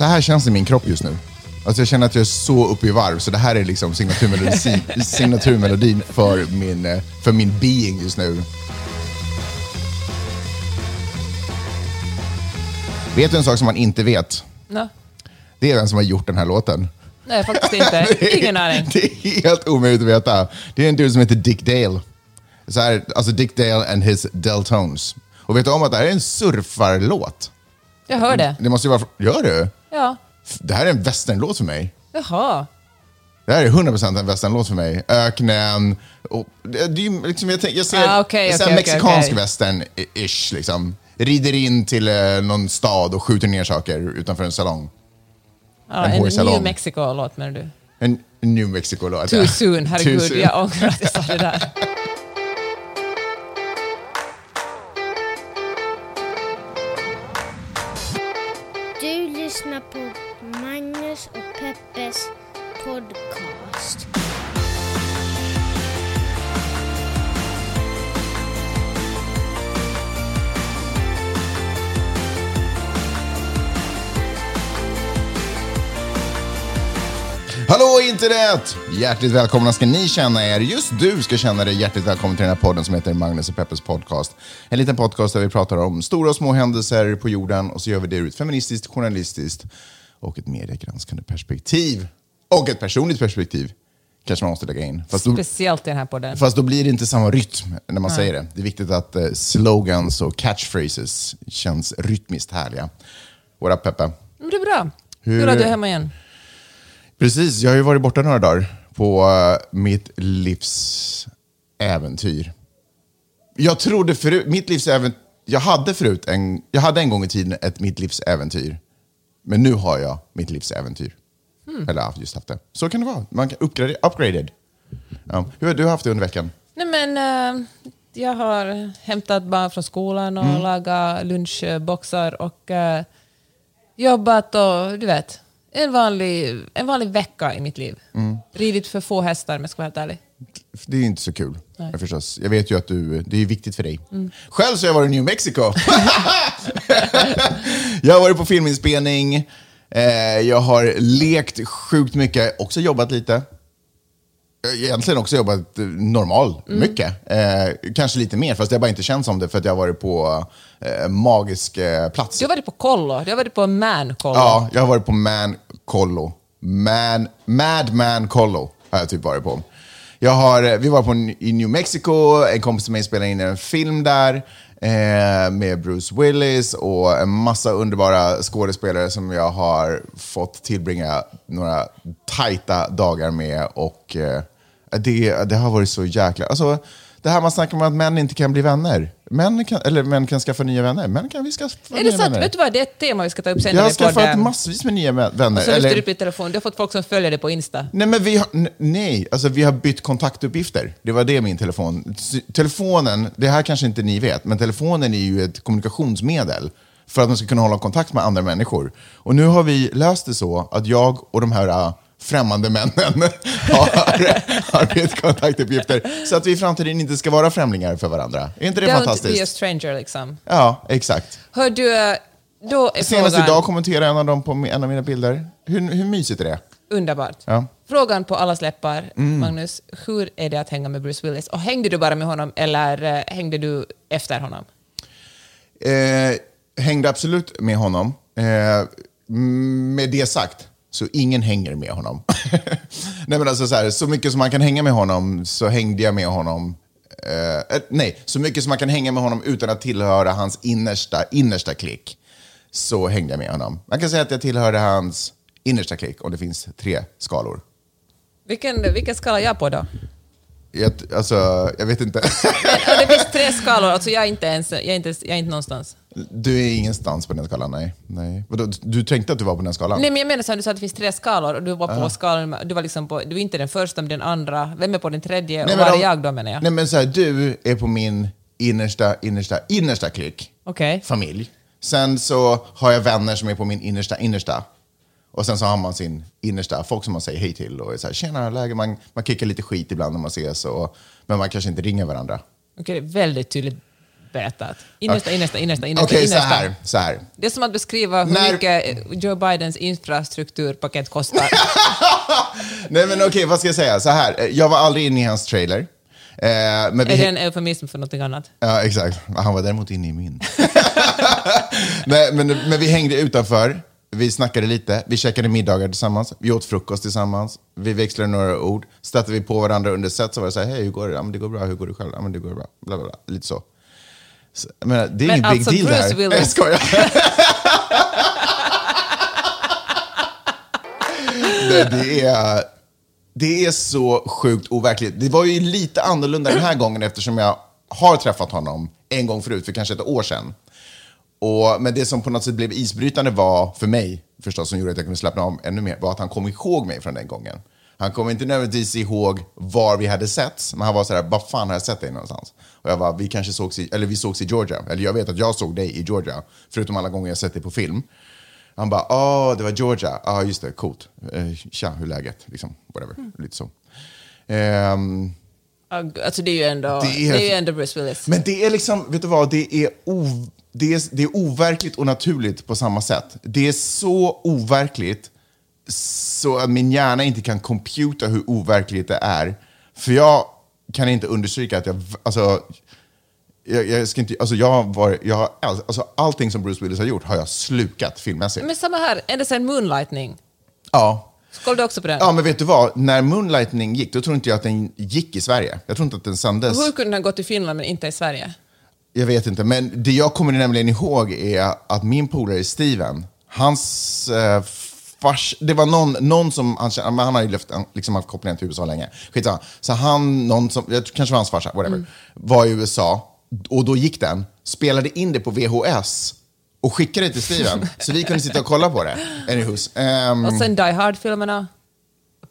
så här känns det i min kropp just nu. Alltså jag känner att jag är så uppe i varv, så det här är liksom signaturmelodin, signaturmelodin för, min, eh, för min being just nu. Vet du en sak som man inte vet? No. Det är vem som har gjort den här låten. Nej, faktiskt inte. Ingen aning. Det är helt omöjligt att veta. Det är en dude som heter Dick Dale. Så här, alltså Dick Dale and his Deltones. Och vet du om att det här är en surfarlåt? Jag hör det. Det måste ju vara... Gör du? Ja. Det här är en westernlåt för mig. Jaha. Det här är 100% en westernlåt för mig. Öknen. Och det, det är liksom, jag, tänk, jag ser, Ah, okej, jag ser okej, mexikansk okej. western-ish. Liksom. Rider in till eh, någon stad och skjuter ner saker utanför en salong. Ja, En en. New Mexico-låt menar du? En New Mexico-låt. Too soon, Too herregud. soon. Jag ångrar att jag sa det där. Hallå internet! Hjärtligt välkomna ska ni känna er. Just du ska känna dig hjärtligt välkommen till den här podden som heter Magnus och Peppes podcast. En liten podcast där vi pratar om stora och små händelser på jorden och så gör vi det ur ett feministiskt, journalistiskt och ett mediegranskande perspektiv. Och ett personligt perspektiv, kanske man måste lägga in. Fast då, Speciellt i den här podden. fast då blir det inte samma rytm när man säger det. Det är viktigt att eh, slogans och catchphrases känns rytmiskt härliga. What up Peppe? Men det är bra. Hur- Hur är du hemma igen? Precis, jag har ju varit borta några dagar på eh, mitt livs äventyr. Jag trodde förut, mitt livs äventyr, jag hade förut en, jag hade en gång i tiden ett mitt livs äventyr. Men nu har jag mitt livs äventyr. Eller ja, just haft det. Så kan det vara, man kan upgrade, upgraded. Ja. Hur har du haft det under veckan? Nej, men, eh, jag har hämtat barn från skolan och Mm. lagat lunchboxar och eh, jobbat och du vet, en vanlig, en vanlig vecka i mitt liv. Mm. Ridit för få hästar om jag ska vara helt ärlig. Det är inte så kul, jag förstås. Jag vet ju att du, det är viktigt för dig. Själv så har jag varit i New Mexico. jag har varit på filminspelning, eh, jag har lekt sjukt mycket, också jobbat lite. Eh, Egentligen också jobbat eh, normal, mycket. Eh, kanske lite mer, fast det har bara inte känts som det för att jag har varit på eh, magisk eh, plats. Du har varit på kollo, du har varit på man-kollo. Ja, jag har varit på Man Collo. Man, Mad Man Collo har jag typ varit på. Jag har, eh, vi var på, i New Mexico, en kompis till mig spelade in en film där eh, med Bruce Willis och en massa underbara skådespelare som jag har fått tillbringa några tajta dagar med. Och eh, det, det har varit så jäkla... Alltså, det här man snackar om att män inte kan bli vänner. Män kan, eller män kan skaffa nya vänner. Män kan vi skaffa Är det nya sant? vänner. Vet du vad, det är ett tema vi ska ta upp sen. Jag har skaffat massvis med nya vä- vänner. Och så lyfter du upp din telefon. Du har fått folk som följer dig på Insta. nej, men vi har, nej, alltså vi har bytt kontaktuppgifter. Det var det min telefon... Telefonen, det här kanske inte ni vet, men telefonen är ju ett kommunikationsmedel för att man ska kunna hålla kontakt med andra människor. Och nu har vi löst det så att jag och de här äh, främmande männen har, har kontaktuppgifter så att vi i framtiden inte ska vara främlingar för varandra. Är inte det Don't be a fantastiskt? stranger liksom. Ja, exakt. Hör du, eh, då är Senast frågan... idag kommenterade en av dem på en av mina bilder. Hur, hur mysigt är det? Underbart. Ja. Mm. Frågan på alla släppar, Magnus, hur är det att hänga med Bruce Willis? Och hängde du bara med honom eller eh, hängde du efter honom? Eh, hängde absolut med honom. Eh, med det sagt, så ingen hänger med honom. nej, men alltså så, här, så mycket som man kan hänga med honom så hängde jag med honom. Eh, eh, nej, så mycket som man kan hänga med honom utan att tillhöra hans innersta, innersta klick. Så hängde jag med honom. Man kan säga att jag tillhörde hans innersta klick och det finns tre skalor. Vilken, vilken skala är jag på då? Jag, alltså, jag vet inte. Det finns tre skalor, alltså jag är inte ens, jag är inte, jag är inte någonstans. Du är ingenstans på den skalan, nej. nej. Vadå, Du tänkte att du var på den skalan? Nej men jag menar så här, du sa att det finns tre skalor och du var på skalan, du var liksom på, du är inte den första men den andra, vem är på den tredje Nej, och var är jag då menar jag? Nej men så här, du är på min innersta, innersta, innersta klick. Okej. Familj. Sen så har jag vänner som är på min innersta, innersta. Och sen så har man sin innersta, folk som man säger hej till och är så här, tjena, läge, man, man kickar lite skit ibland när man ses, och, men man kanske inte ringer varandra. Okej, är väldigt tydligt vetat. Innersta, innersta, innersta, innersta. Okej, så innersta. här. Så här. Det är som att beskriva hur När- mycket Joe Bidens infrastrukturpaket kostar. Nej men okej, vad ska jag säga? Så här, eh, jag var aldrig inne i hans trailer. Eh, men vi är det en eufemism för någonting annat? Ja, exakt. Han var däremot inne i min. Nej, men, men vi hängde utanför. Vi snackade lite, vi käkade middagar tillsammans, vi åt frukost tillsammans, vi växlade några ord, stötte vi på varandra under set så var det så här, hej hur går det? Ja men det går bra, hur går det själv? Ja men det går bra, bla bla bla, lite så. Så men det är Men ingen alltså, big deal Bruce här. Willis- Jag skojar. Nej, det är, det är så sjukt overkligt. Det var ju lite annorlunda den här gången eftersom jag har träffat honom en gång förut, för kanske ett år sedan. Och, men det som på något sätt blev isbrytande var, för mig förstås, som gjorde att jag kunde slappna av ännu mer, var att han kom ihåg mig från den gången. Han kom inte nödvändigtvis ihåg var vi hade setts, men han var sådär, vad fan har jag sett dig någonstans? Och jag var, vi kanske sågs i, eller vi sågs i Georgia, eller jag vet att jag såg dig i Georgia, förutom alla gånger jag sett dig på film. Han bara, åh, det var Georgia, ja just det, coolt. Eh, tja, hur är läget? Liksom, whatever, lite så. Ehm, Alltså det är ju ändå, Det det är- är, ju ändå Bruce Willis. men det är liksom, vet du vad, det är, o, det, är, det är overkligt och naturligt på samma sätt. Det är så overkligt så att min hjärna inte kan computa hur overkligt det är. För jag kan inte understryka att jag, alltså, jag, jag ska inte, alltså jag varit, jag alltså allting som Bruce Willis har gjort har jag slukat filmmässigt. Men samma här, ända sedan Moonlightning. Ja. Kollade du också på den? Ja, men vet du vad? När Moonlightning gick, då tror inte jag att den gick i Sverige. Jag tror inte att den sändes. Hur kunde den gå till Finland men inte i Sverige? Jag vet inte, men det jag kommer nämligen ihåg är att min polare Steven, hans eh, fars, det var någon, någon som, han, kände- han har ju levt, liksom haft kopplingar till USA länge, skitsamma. Så han, någon som, jag tror kanske var hans farsa, whatever, var i USA och då gick den, spelade in det på VHS och skickade det till Steven, så vi kunde sitta och kolla på det. Ehm, Och sen Die Hard-filmerna,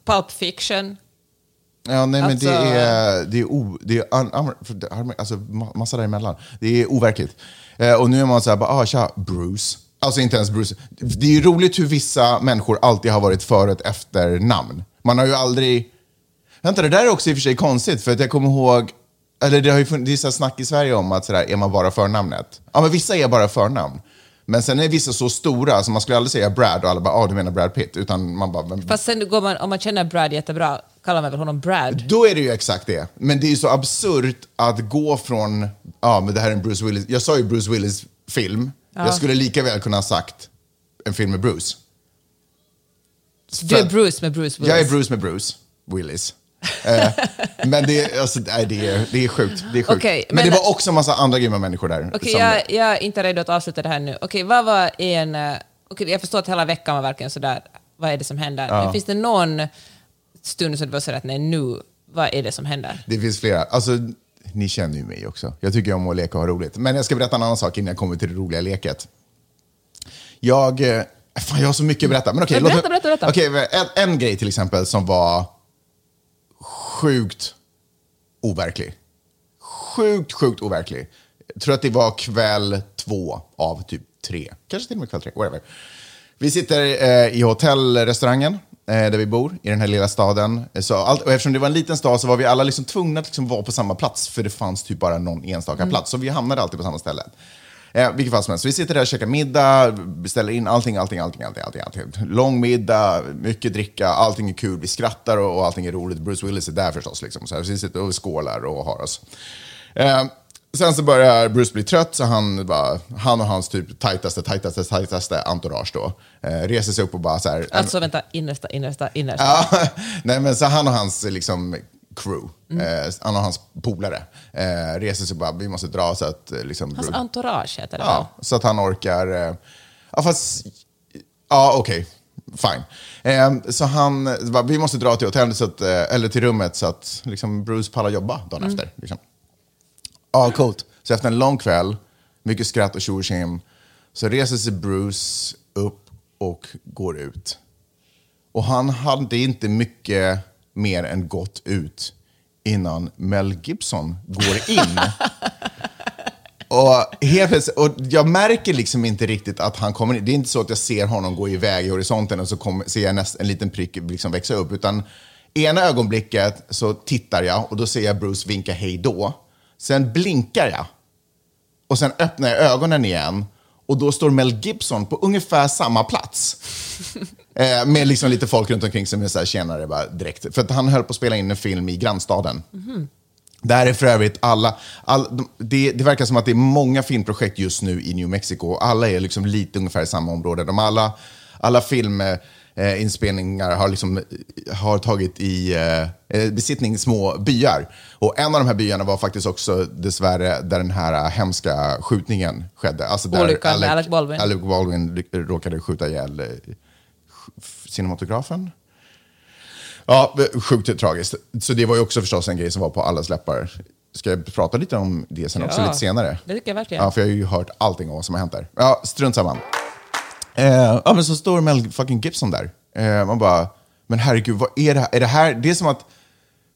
Pulp Fiction. Ja, nej, men det Alltså- är, det är, o, det är un, un, det- alltså, ma- massa däremellan. Det är overkligt. Eh, och nu är man så här, bara, ah, tja, Bruce. Alltså inte ens Bruce. Det är ju roligt hur vissa människor alltid har varit för och efter namn. Man har ju aldrig... Vänta, det där är också i och för sig konstigt, för att jag kommer ihåg... Eller det har ju funnits snack i Sverige om att sådär, är man bara förnamnet? Ja, men vissa är bara förnamn. Men sen är vissa så stora, så man skulle aldrig säga Brad och alla bara, ah, du menar Brad Pitt. Utan man bara, men, Fast sen går man, om man känner Brad jättebra kallar man väl honom Brad? Då är det ju exakt det. Men det är ju så absurt att gå från, ja men det här är en Bruce Willis, jag sa ju Bruce Willis film. Jag skulle lika väl kunna ha sagt en film med Bruce. Du är Bruce med Bruce Willis. Jag är Bruce med Bruce Willis. Eh, men det är, alltså, nej, det, är, det är sjukt. Det är sjukt. Okej, men, men- det var också en massa andra grymma människor där. Okej, som- jag, jag är inte redo att avsluta det här nu. Okej, vad var en... eh, Okej, jag förstår att hela veckan var verkligen sådär, vad är det som händer? Men finns det någon stund som du var sådär att nej nu, vad är det som händer? Det finns flera. Alltså, ni känner ju mig också. Jag tycker om att leka och ha roligt. Men jag ska berätta en annan sak innan jag kommer till det roliga leket. Jag... eh, Fan, jag har så mycket att berätta. Men okej, låt berätta, berätta, berätta. Okej, en, en grej till exempel som var sjukt overklig. Sjukt, sjukt overklig. Jag tror att det var kväll två av typ tre. Kanske till och med kväll tre, whatever. Vi sitter eh, i hotellrestaurangen där vi bor, i den här lilla staden. Så allt, och eftersom det var en liten stad så var vi alla liksom tvungna att liksom vara på samma plats, för det fanns typ bara någon enstaka plats. Så vi hamnade alltid på samma ställe. Eh, vilket fall som helst. Så vi sitter där och käkar middag, beställer in allting, allting, allting, allting, allting, allting. Lång middag, mycket dricka, allting är kul, vi skrattar och, och allting är roligt. Bruce Willis är där förstås. Liksom. Så här, så vi sitter och skålar och har oss. Eh, sen så börjar Bruce bli trött, så han, bara, han och hans typ tajtaste, tajtaste, tajtaste entourage då, eh, reser sig upp och bara så här... Alltså vänta, innersta, innersta, innersta. Ja, nej men så han och hans liksom, crew, eh, han och hans polare, eh, reser sig och bara, vi måste dra så att eh, liksom... Hans entourage heter det Ja, så att han orkar... Eh, ja, fast... Ja, okej. Fine. Eh, så han... bara, Vi måste dra till hotellet, så att, eh, eller till rummet, så att liksom, Bruce pallar jobba dagen efter. Liksom. Ja, coolt. Så efter en lång kväll, mycket skratt och tjo så reser sig Bruce upp och går ut. Och han hade inte mycket mer än gått ut innan Mel Gibson går in. Och, helt och jag märker liksom inte riktigt att han kommer in. Det är inte så att jag ser honom gå iväg i horisonten och så kommer, ser jag näst, en liten prick liksom växa upp. Utan ena ögonblicket så tittar jag och då ser jag Bruce vinka hej då. Sen blinkar jag. Och sen öppnar jag ögonen igen och då står Mel Gibson på ungefär samma plats. eh, med liksom lite folk runt omkring som är så här, tjenare bara direkt. För att han höll på att spela in en film i grannstaden. Där är för övrigt alla, all, de, det, det verkar som att det är många filmprojekt just nu i New Mexico. Alla är liksom lite ungefär i samma område. De alla, alla filminspelningar har, liksom, har tagit i eh, besittning små byar. Och en av de här byarna var faktiskt också dessvärre där den här hemska skjutningen skedde. Alltså där Olyckan med Alec Baldwin. Alec Baldwin råkade skjuta ihjäl eh, cinematografen. Ja, sjukt tragiskt. Så det var ju också förstås en grej som var på allas läppar. Ska jag prata lite om det sen också, Ja, lite senare? det tycker jag verkligen. Ja, för jag har ju hört allting om vad som har hänt där. Ja, strunt samma. Eh, ja, men så står Mel fucking Gibson där. Eh, man bara, men herregud, vad är det här? Är det här? Det är som att,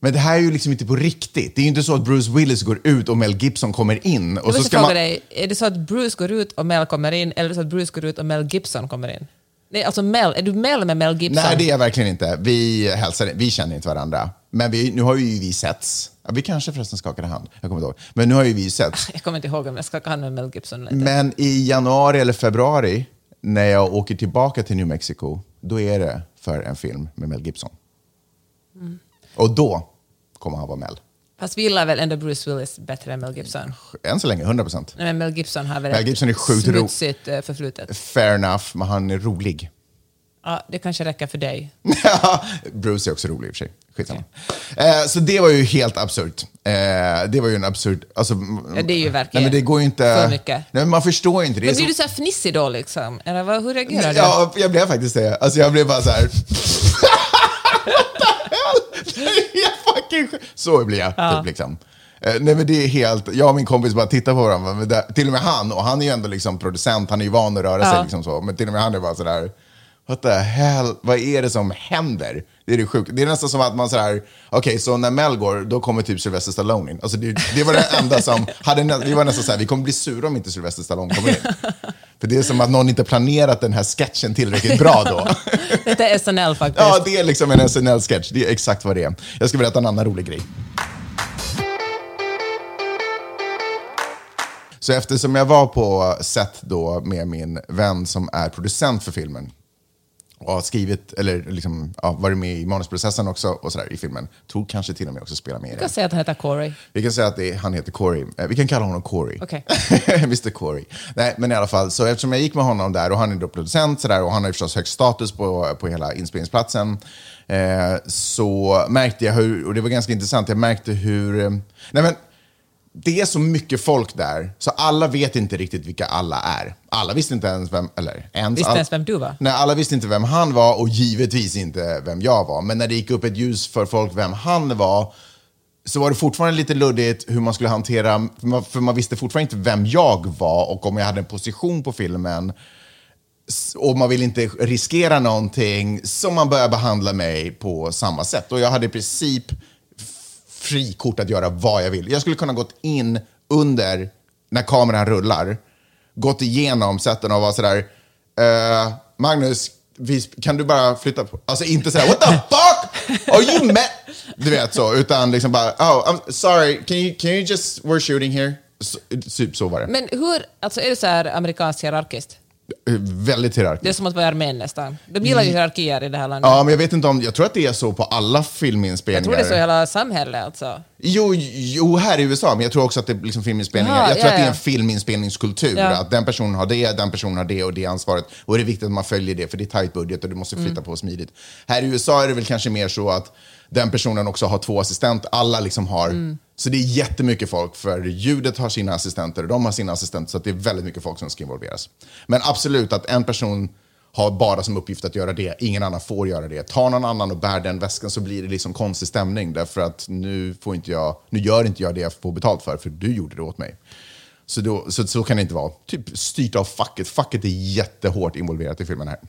men det här är ju liksom inte på riktigt. Det är ju inte så att Bruce Willis går ut och Mel Gibson kommer in. Och Jag så ska fråga man... dig, är det så att Bruce går ut och Mel kommer in, eller är det så att Bruce går ut och Mel Gibson kommer in? Nej, alltså Mel, är du Mel med Mel Gibson? Nej, det är jag verkligen inte. Vi hälsar, vi känner inte varandra. Men vi, nu har ju vi setts. Ja, vi kanske förresten skakade hand. Jag kommer inte ihåg. Men nu har ju vi setts. Jag kommer inte ihåg om jag skakade hand med Mel Gibson inte. Men i januari eller februari, när jag åker tillbaka till New Mexico, då är det för en film med Mel Gibson. Mm. Och då kommer han vara Mel. Fast vi gillar väl ändå Bruce Willis bättre än Mel Gibson? Än så länge, 100 procent. Men Mel Gibson har väl Mel Gibson är sjukt smutsigt eh, förflutet. Fair enough, men han är rolig. Ja, det kanske räcker för dig. Bruce är också rolig i och för sig. Skitsamma. Eh, så det var ju helt absurt. Eh, det var ju en absurd... Alltså, Ja, det är ju verkligen Nej, men det går ju inte... för mycket. Nej, man förstår ju inte. Det Men så- blir du så här fnissig då liksom? Eller vad, hur reagerar du? Ja, jag blev faktiskt det. Alltså jag blev bara så här... Det är fucking. Så blir jag, typ liksom. Eh, nej men det är helt, jag och min kompis bara tittar på varandra, men det, till och med han, och han är ju ändå liksom producent, han är ju van att röra sig Ja. liksom så, men till och med han är bara sådär, what the hell, vad är det som händer? Det är det sjukt. Det är nästan som att man sådär, okej, så när Mel går, då kommer typ Sylvester Stallone in. Alltså det, det var det enda som, hade, det var nästan såhär, vi kommer bli sura om inte Sylvester Stallone kommer in. För det är som att någon inte planerat den här sketchen tillräckligt bra då. Detta är SNL faktiskt. Ja, det är liksom en SNL-sketch. Det är exakt vad det är. Jag ska berätta en annan rolig grej. Så eftersom jag var på set då med min vän som är producent för filmen och har skrivit, eller liksom, ja, varit med i manusprocessen också och sådär i filmen. Tror kanske till och med också spelar med i den. kan säga att han heter Corey. Vi kan säga att är, han heter Corey. Eh, Vi kan kalla honom Corey. Okej. Mr Corey. Nej, men i alla fall, så eftersom jag gick med honom där och han är då producent så där, och han har förstås högst status på, på hela inspelningsplatsen. Eh, så märkte jag hur, och det var ganska intressant, jag märkte hur... eh, Nej men, det är så mycket folk där, så alla vet inte riktigt vilka alla är. Alla visste inte ens vem, eller ens... Visste all- ens vem du var? Nej, alla visste inte vem han var och givetvis inte vem jag var. Men när det gick upp ett ljus för folk vem han var så var det fortfarande lite luddigt hur man skulle hantera, för man, för man visste fortfarande inte vem jag var och om jag hade en position på filmen. Och man vill inte riskera någonting, så man börjar behandla mig på samma sätt. Och jag hade i princip frikort att göra vad jag vill. Jag skulle kunna gått in under, när kameran rullar, gått igenom sätten och vara sådär, eh, Magnus, kan du bara flytta på? Alltså inte sådär, what the fuck? Are you mad? Du vet så, utan liksom bara, oh, I'm sorry, can you, can you just, we're shooting here? Så, typ så var det. Men hur, alltså är det så här amerikanskt hierarkiskt? Väldigt hierarkiskt. Det är som att vara armén nästan. De gillar ju hierarkier i det här landet. Ja, men jag vet inte om, jag tror att det är så på alla filminspelningar. jag tror det är så i hela samhället alltså. Jo, jo, här i USA, men jag tror också att det är liksom filminspelningar. Jaha, jag tror ja, att det är en filminspelningskultur. Ja. Att den personen har det, den personen har det och det ansvaret. Och det är viktigt att man följer det, för det är tajt budget och du måste Mm. flytta på smidigt. Här i USA är det väl kanske mer så att den personen också har två assistenter. Alla liksom har... Mm. Så det är jättemycket folk, för ljudet har sina assistenter och de har sina assistenter. Så att det är väldigt mycket folk som ska involveras. Men absolut att en person har bara som uppgift att göra det, ingen annan får göra det. Ta någon annan och bär den väskan så blir det liksom konstig stämning därför att nu, får inte jag, nu gör inte jag det jag får betalt för, för du gjorde det åt mig. Så, då, så, så kan det inte vara. Typ styrt av facket. Facket är jättehårt involverat i filmen här.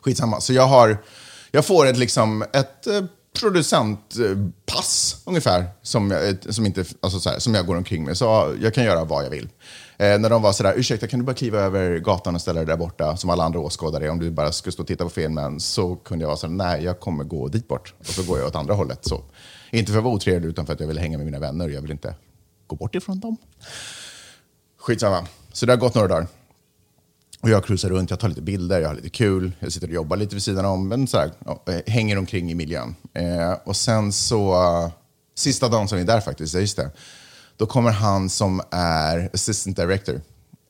Skitsamma. Så jag, har, jag får ett, liksom, ett eh, producentpass ungefär som jag, som, inte, alltså så här, som jag går omkring med. Så jag kan göra vad jag vill. Eh, när de var sådär, ursäkta kan du bara kliva över gatan och ställa dig där borta som alla andra åskådare om du bara skulle stå och titta på filmen. Så kunde jag vara sådär, nej jag kommer gå dit bort. Och så går jag åt andra hållet. Så. Inte för att vara otrevlig utan för att jag vill hänga med mina vänner. Jag vill inte gå bort ifrån dem. Skitsamma. Så det har gått några dagar. Och jag cruisar runt, jag tar lite bilder, jag har lite kul, jag sitter och jobbar lite vid sidan om, men så här, ja, eh, hänger omkring i miljön. Eh, och sen så, sista dagen som vi är där faktiskt, just det, då kommer han som är assistant director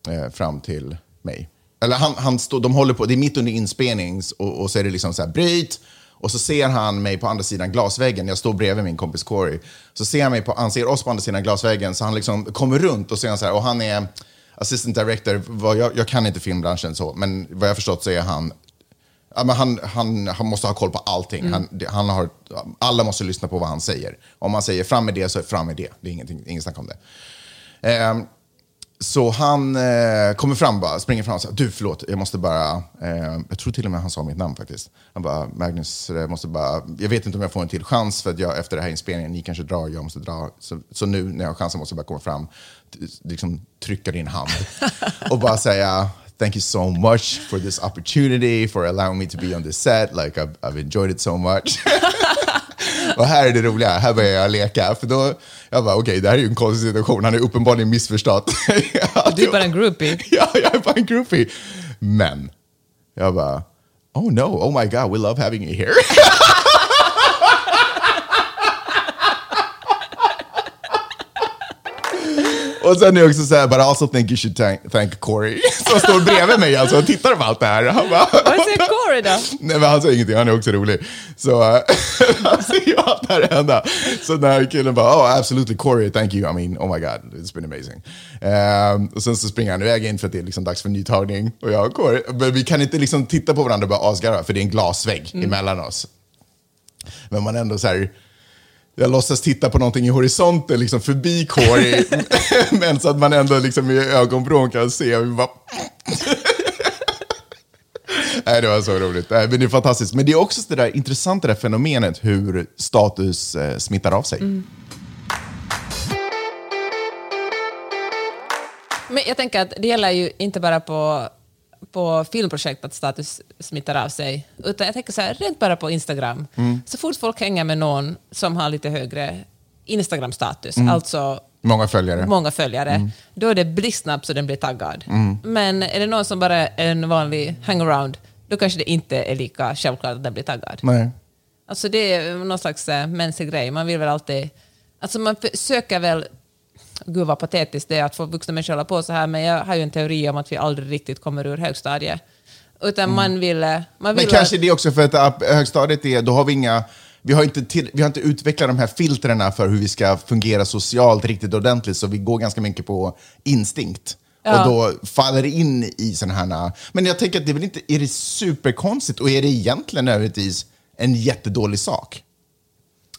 eh, fram till mig. Eller han, han står, de håller på, det är mitt under inspelning och, och så är det liksom så här, bryt! Och så ser han mig på andra sidan glasväggen, jag står bredvid min kompis Corey. Så ser han, mig på, han ser oss på andra sidan glasväggen, så han liksom kommer runt och ser han så här, och han är assistant director, jag, jag kan inte filmbranschen så, men vad jag förstått så är han Ja, men han, han, han måste ha koll på allting. Mm. Han, han har, alla måste lyssna på vad han säger. Om han säger fram med det så är fram med det. Det är ingenting, inget snack om det. Ehm, så han eh, kommer fram bara, springer fram och säger du förlåt, jag måste bara, eh, jag tror till och med han sa mitt namn faktiskt. Han bara, Magnus, jag måste bara, jag vet inte om jag får en till chans för att jag efter den här inspelningen, ni kanske drar, jag måste dra. Så, så nu när jag har chansen måste jag bara komma fram, liksom trycka din hand och bara säga Thank you so much for this opportunity, for allowing me to be on this set. Like I've, I've enjoyed it so much. Och här är det roliga, här börjar jag leka. För då, jag bara, okej, det här är ju en konstig situation. Han är uppenbarligen missförstått. Du är bara en groupie. ja, jag är bara en groupie. Men, jag bara, oh no, oh my god, we love having you here. Och sen är det också så här, but I also think you should thank, thank Corey, som står bredvid mig alltså, och tittar på allt det här. Han bara, Vad säger Corey då? Nej, men han säger ingenting, han är också rolig. Så han ser ju allt det här hända. Så när killen bara, oh absolutely Corey, thank you, I mean, oh my god, it's been amazing. Ehm, och sen så springer han iväg in för att det är liksom dags för nytagning. Och jag och Corey, men vi kan inte liksom titta på varandra och bara asgarva, för det är en glasvägg emellan oss. Men man ändå så här, jag låtsas titta på någonting i horisonten, liksom förbi Corey, men så att man ändå liksom i ögonvrån kan se. Vi bara, Nej, det var så roligt. Nej, men det är fantastiskt. Men det är också det där intressanta det där fenomenet hur status eh, smittar av sig. Mm. Men jag tänker att det gäller ju inte bara på, på filmprojekt att status smittar av sig, utan jag tänker så här, rent bara på Instagram. Så fort folk hänger med någon som har lite högre Instagram-status, alltså Många följare. många följare, då är det blixtsnabbt så den blir taggad. Men är det någon som bara är en vanlig hangaround, då kanske det inte är lika självklart att den blir taggad. Nej. Alltså det är någon slags äh, mänsklig grej. Man vill väl alltid... Alltså man försöker väl... Gud vad patetiskt det är att få vuxna människor hålla på så här, men jag har ju en teori om att vi aldrig riktigt kommer ur högstadiet. Utan man vill... äh, Man vill Men kanske det är också för att äh, högstadiet är, då har vi inga, vi har, inte till, vi har inte utvecklat de här filtrerna för hur vi ska fungera socialt riktigt ordentligt, så vi går ganska mycket på instinkt. Ja. Och då faller det in i sådana här... Men jag tänker att det är väl inte, är det superkonstigt och är det egentligen nödvändigtvis en jättedålig sak?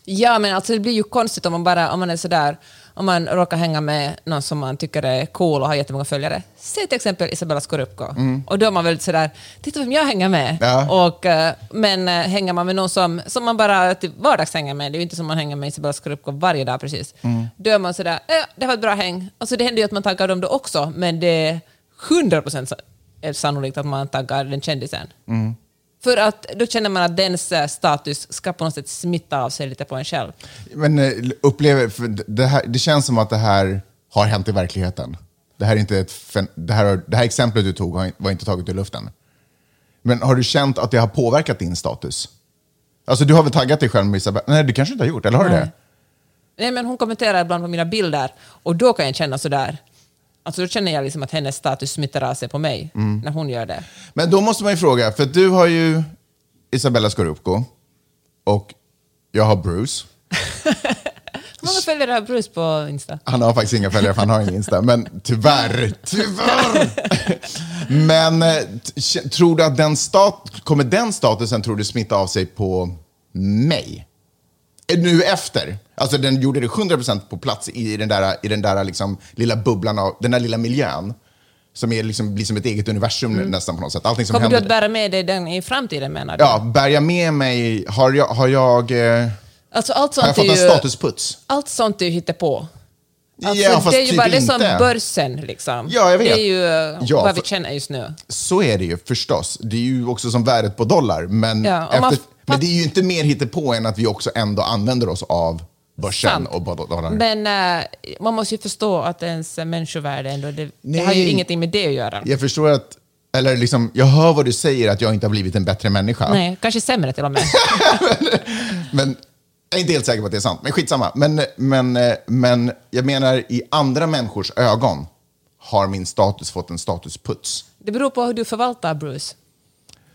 Ja, men alltså det blir ju konstigt om man bara om man är sådär, om man råkar hänga med någon som man tycker är cool och har jättemånga följare. Se till exempel Isabella Scorupco. Och då är man väldigt sådär, titta vem jag hänger med. Ja. Och, eh, men eh, hänger man med någon som, som man bara till vardags hänger med, det är ju inte som man hänger med Isabella Scorupco varje dag precis. Då är man sådär, ja, det var ett bra häng. Alltså det händer ju att man taggar dem då också, men det är 100% sa- är sannolikt att man taggar den kändisen. För att då känner man att dens eh, status ska på något sätt smitta av sig lite på en själv. Men eh, upplever, det, här, det känns som att det här har hänt i verkligheten. Det här, är inte ett, det här, det här exemplet du tog var inte taget ur luften. Men har du känt att det har påverkat din status? Alltså du har väl taggat dig själv med Isabella? Nej, det kanske inte har gjort, eller har du Nej. det? Nej, men hon kommenterar ibland på mina bilder och då kan jag känna sådär, alltså då känner jag liksom att hennes status smittar av sig på mig när hon gör det. Men då måste man ju fråga, för du har ju Isabella Scorupco och jag har Bruce. Hur många följare har Bruce på Insta? Han har faktiskt inga följare för han har ingen Insta, men tyvärr, tyvärr. Men eh, tror du att den stat, kommer den statusen tror du smitta av sig på mig? Nu efter? Alltså den gjorde det 100% på plats i den där, i den där liksom lilla bubblan av, den där lilla miljön. Som är liksom, blir som ett eget universum nästan på något sätt. Allting som Kommer du händer. att bära med dig den i framtiden menar du? Ja, bär jag med mig, har jag, har jag, eh, Alltså allt har jag sånt fått en ju, statusputs? allt sånt är ju hittepå. Alltså, Ja, fast det är ju typ bara det som börsen liksom. Ja, jag vet. Det är ju Ja, vad vi känner just nu. Så är det ju förstås. Det är ju också som värdet på dollar. Men, Ja, efter, men det är ju inte mer hittepå än att vi också ändå använder oss av börsen Sant. och bara dollar. Men eh, man måste ju förstå att ens människovärde ändå, det, det har ju ingenting med det att göra. Jag förstår att, eller liksom, jag hör vad du säger att jag inte har blivit en bättre människa. Nej, kanske sämre till och med. Men jag är inte helt säker på att det är sant, men skitsamma. Men, men, eh, men jag menar, i andra människors ögon har min status fått en statusputs. Det beror på hur du förvaltar Bruce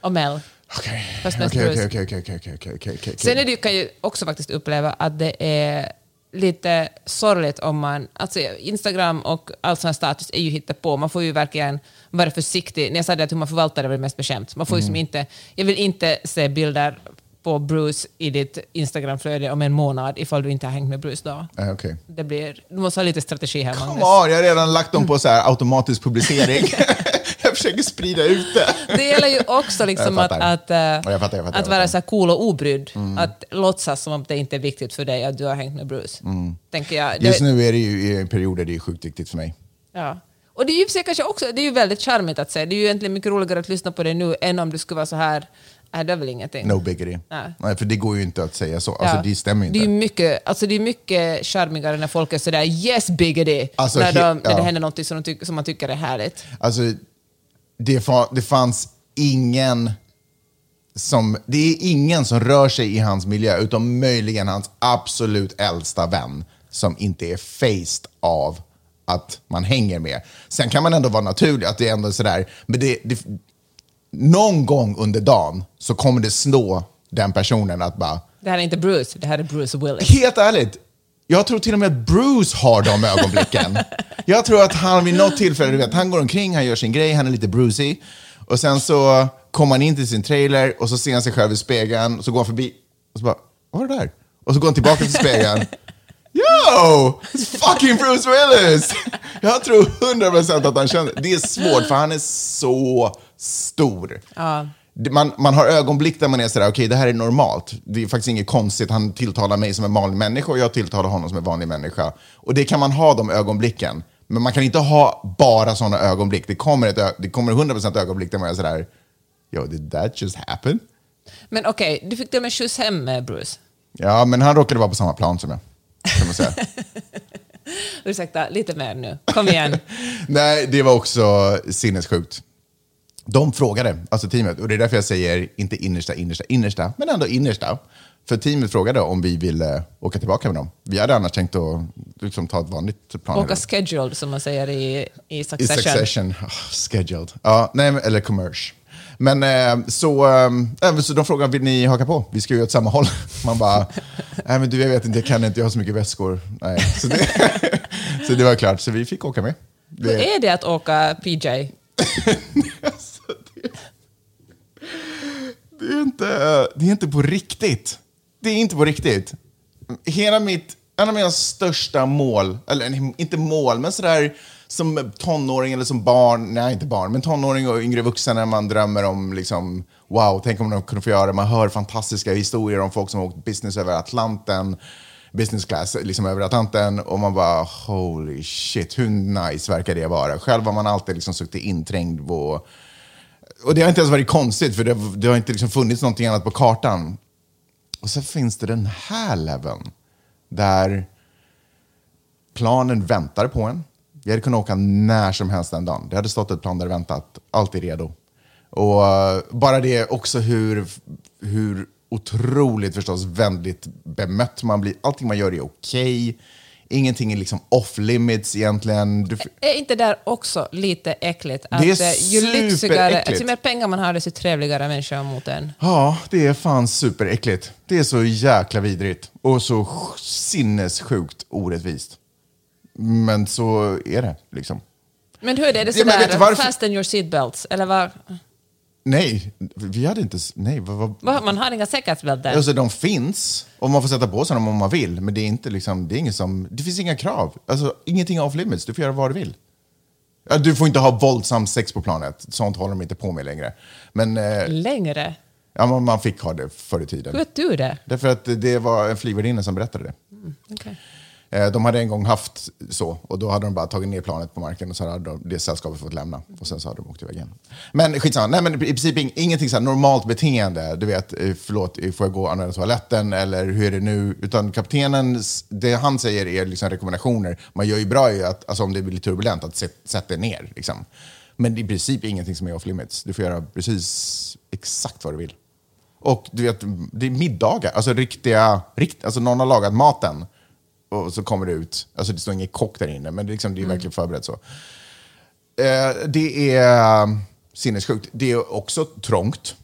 och Mel. Okej, okej, okej. Sen är det, ju- kan jag också faktiskt uppleva att det är lite sorgligt om man... Alltså Instagram och all sån här status är ju på. Man får ju verkligen vara försiktig. När jag sa det att hur man förvaltar det var det mest bekämt. Man får ju Mm. som inte... Jag vill inte se bilder på Bruce i ditt Instagramflöde om en månad ifall du inte har hängt med Bruce då. Eh, okej. Det blir, du måste ha lite strategi här, Come Magnus. on, jag har redan lagt dem på så här automatisk publicering. jag försöker sprida ut det. Det gäller ju också liksom att, att, jag fattar, fattar, att vara så cool och obrydd. Att låtsas som att det inte är viktigt för dig att du har hängt med Bruce. Tänker jag. Just nu är det ju i perioder det är sjukt viktigt för mig. Ja. Och det är ju kanske också, det är ju väldigt charmigt att säga. Det är ju egentligen mycket roligare att lyssna på det nu än om du skulle vara så här, nej det är väl ingenting. No biggity. Nej. Nej, för det går ju inte att säga så. Alltså, Ja. det stämmer ju Det är inte. mycket, alltså det är mycket charmigare när folk är sådär yes biggity, Alltså, när, de, när ja. det händer något som, de som man tycker är härligt. Alltså, det, fa- det fanns ingen som, det är ingen som rör sig i hans miljö, utom möjligen hans absolut äldsta vän, som inte är faced av att man hänger med. Sen kan man ändå vara naturlig, att det är ändå sådär, men det, det, någon gång under dagen så kommer det slå den personen att bara, Det här är inte Bruce, det här är Bruce Willis. Helt ärligt, jag tror till och med att Bruce har de ögonblicken. jag tror att han vid något tillfälle, du vet, han går omkring, han gör sin grej, han är lite Brucey. Och sen så kommer han in till sin trailer och så ser han sig själv i spegeln, och så går han förbi och så bara, vad var det där? Och så går han tillbaka till spegeln. Yo! It's fucking Bruce Willis! Jag tror 100% att han känner det. är svårt för han är så stor. Ja. Man, man har ögonblick där man är sådär, okej det här är normalt. Det är faktiskt inget konstigt, han tilltalar mig som en vanlig människa och jag tilltalar honom som en vanlig människa. Och det kan man ha de ögonblicken. Men man kan inte ha bara sådana ögonblick. Det kommer, ett, det kommer 100% ögonblick där man är sådär, yo did that just happen? Men okej, du fick och med skjuts hem med Bruce. Ja, men han råkade vara på samma plan som jag. Kan man säga. Ursäkta, lite mer nu. Kom igen. Nej, det var också sinnessjukt. De frågade, alltså teamet, och det är därför jag säger inte innersta, innersta, innersta, men ändå innersta. För teamet frågade om vi ville åka tillbaka med dem. Vi hade annars tänkt att liksom, ta ett vanligt plan. Åka scheduled som man säger i, i I Succession. succession. Oh, scheduled. Ja, nej, eller commerce. Men eh, så, eh, så de frågade, vill ni haka på? Vi ska ju åt samma håll. Man bara, nej men du jag vet inte, jag kan inte, jag har så mycket väskor. Nej. Så, det, så det var klart, så vi fick åka med. Hur är det att åka PJ? Det, är inte, det är inte på riktigt. Det är inte på riktigt. Hela mitt, en av mina största mål, eller inte mål, men sådär som tonåring eller som barn, nej inte barn, men tonåring och yngre vuxen när man drömmer om liksom, wow, tänk om de kunde få göra det. Man hör fantastiska historier om folk som har åkt business över Atlanten, business class liksom över Atlanten och man bara holy shit, hur nice verkar det vara? Själv har man alltid liksom suttit inträngd på och det har inte ens varit konstigt, för det, det har inte liksom funnits någonting annat på kartan. Och så finns det den här leveln, där planen väntar på en. Jag hade kunnat åka när som helst den dagen. Det hade stått ett plan där väntat, alltid redo. Och eh, bara det också hur, hur otroligt förstås vänligt bemött man blir. Allting man gör är okej. Ingenting är liksom off limits egentligen. Du, Är inte där också lite äckligt? Att Det är eh, ju lyxigare, superäckligt. ju mer pengar man har, desto trevligare människor mot en. Ja, det är fan superäckligt. Det är så jäkla vidrigt och så sj- sinnessjukt orättvist. Men så är det liksom. Men hur är det? Är det Ja, sådär, varför- fasten your seatbelts? Eller vad? Nej, vi hade inte... Nej, vad, vad, vad? Man har inga säkerhetsbälten? Alltså de finns och man får sätta på sig dem om man vill. Men det är inte liksom, det är inget som, det finns inga krav. Alltså ingenting off limits, du får göra vad du vill. Du får inte ha våldsam sex på planet, sånt håller de inte på med längre. Men eh, Längre? ja, man, man fick ha det förr i tiden. Hur vet du det? Därför att det var en flygvärdinna som berättade det. Okej. Eh, Eh, de hade en gång haft så, och då hade de bara tagit ner planet på marken och så hade de, det sällskapet fått lämna. Och sen så hade de åkt iväg igen. Men skitsamma, nej men i princip ing- ingenting så här normalt beteende. Du vet, eh, förlåt, eh, får jag gå och använda toaletten eller hur är det nu? Utan kaptenens, det han säger är liksom rekommendationer. Man gör ju bra i att, alltså om det blir turbulent, att sätta dig ner. Liksom. Men i princip ingenting som är off limits. Du får göra precis exakt vad du vill. Och du vet, det är middagar, alltså riktiga, rikt, alltså någon har lagat maten och så kommer det ut. Alltså det står ingen kock där inne, men det är, liksom, det är verkligen förberett så. Eh, det är um, sinnessjukt. Det är också trångt.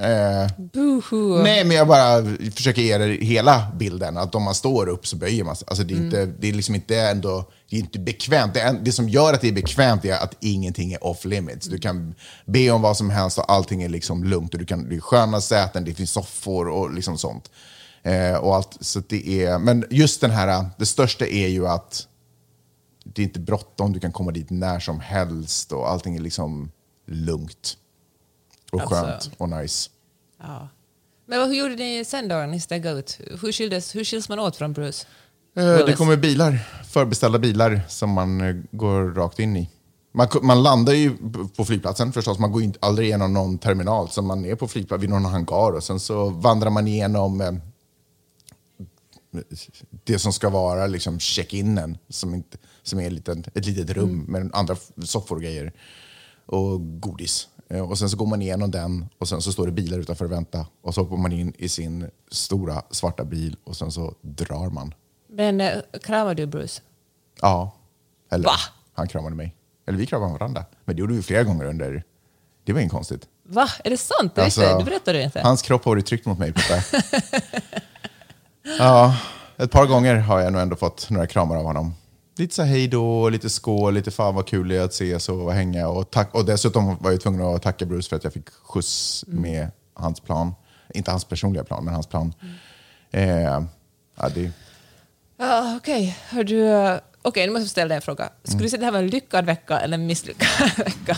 Eh, Boohoo. nej, men jag bara försöker ge er hela bilden. Att om man står upp så böjer man sig. Alltså det, är inte, det är liksom inte ändå, det är inte bekvämt. Det, är, det som gör att det är bekvämt är att ingenting är off limits. Du kan be om vad som helst och allting är liksom lugnt. Och du kan, det är sköna säten, det finns soffor och liksom sånt. Eh, och allt, så det är, men just den här, det största är ju att det är inte bråttom, du kan komma dit när som helst och allting är liksom lugnt. Och Alltså- skönt och nice. Ja. Men vad, hur gjorde ni sen då när ni steg ut? Hur, skildes, hur skiljs man åt från Bruce? Eh, Det kommer bilar, förbeställda bilar som man eh, går rakt in i. Man, man landar ju på flygplatsen förstås, man går ju aldrig igenom någon terminal. Så man är på flygplatsen vid någon hangar och sen så vandrar man igenom eh, det som ska vara liksom check-inen, som, inte, som är ett litet, ett litet rum med andra soffor och grejer. Och godis. Eh, Och sen så går man igenom den och sen så står det bilar utanför och väntar. Och så hoppar man in i sin stora svarta bil och sen så drar man. Men eh, kramar du Bruce? Ja. Eller Va? han kramade mig. Eller vi kramade varandra. Men det gjorde vi flera gånger under... Det var inget konstigt. Va? Är det sant? Alltså, det berättade du inte. Hans kropp har varit tryckt mot mig, Peppe. ja, ett par gånger har jag nog ändå fått några kramar av honom. Lite så hej då, lite skål, lite fan vad kul det är att ses och hänga. Och, tack, och dessutom var jag tvungen att tacka Bruce för att jag fick skjuts med hans plan. Inte hans personliga plan, men hans plan. Eh, ja, det, Ja, Okej, Hör du... eh, Okej, nu måste jag ställa dig en fråga. Skulle du säga att det här var en lyckad vecka eller en misslyckad vecka?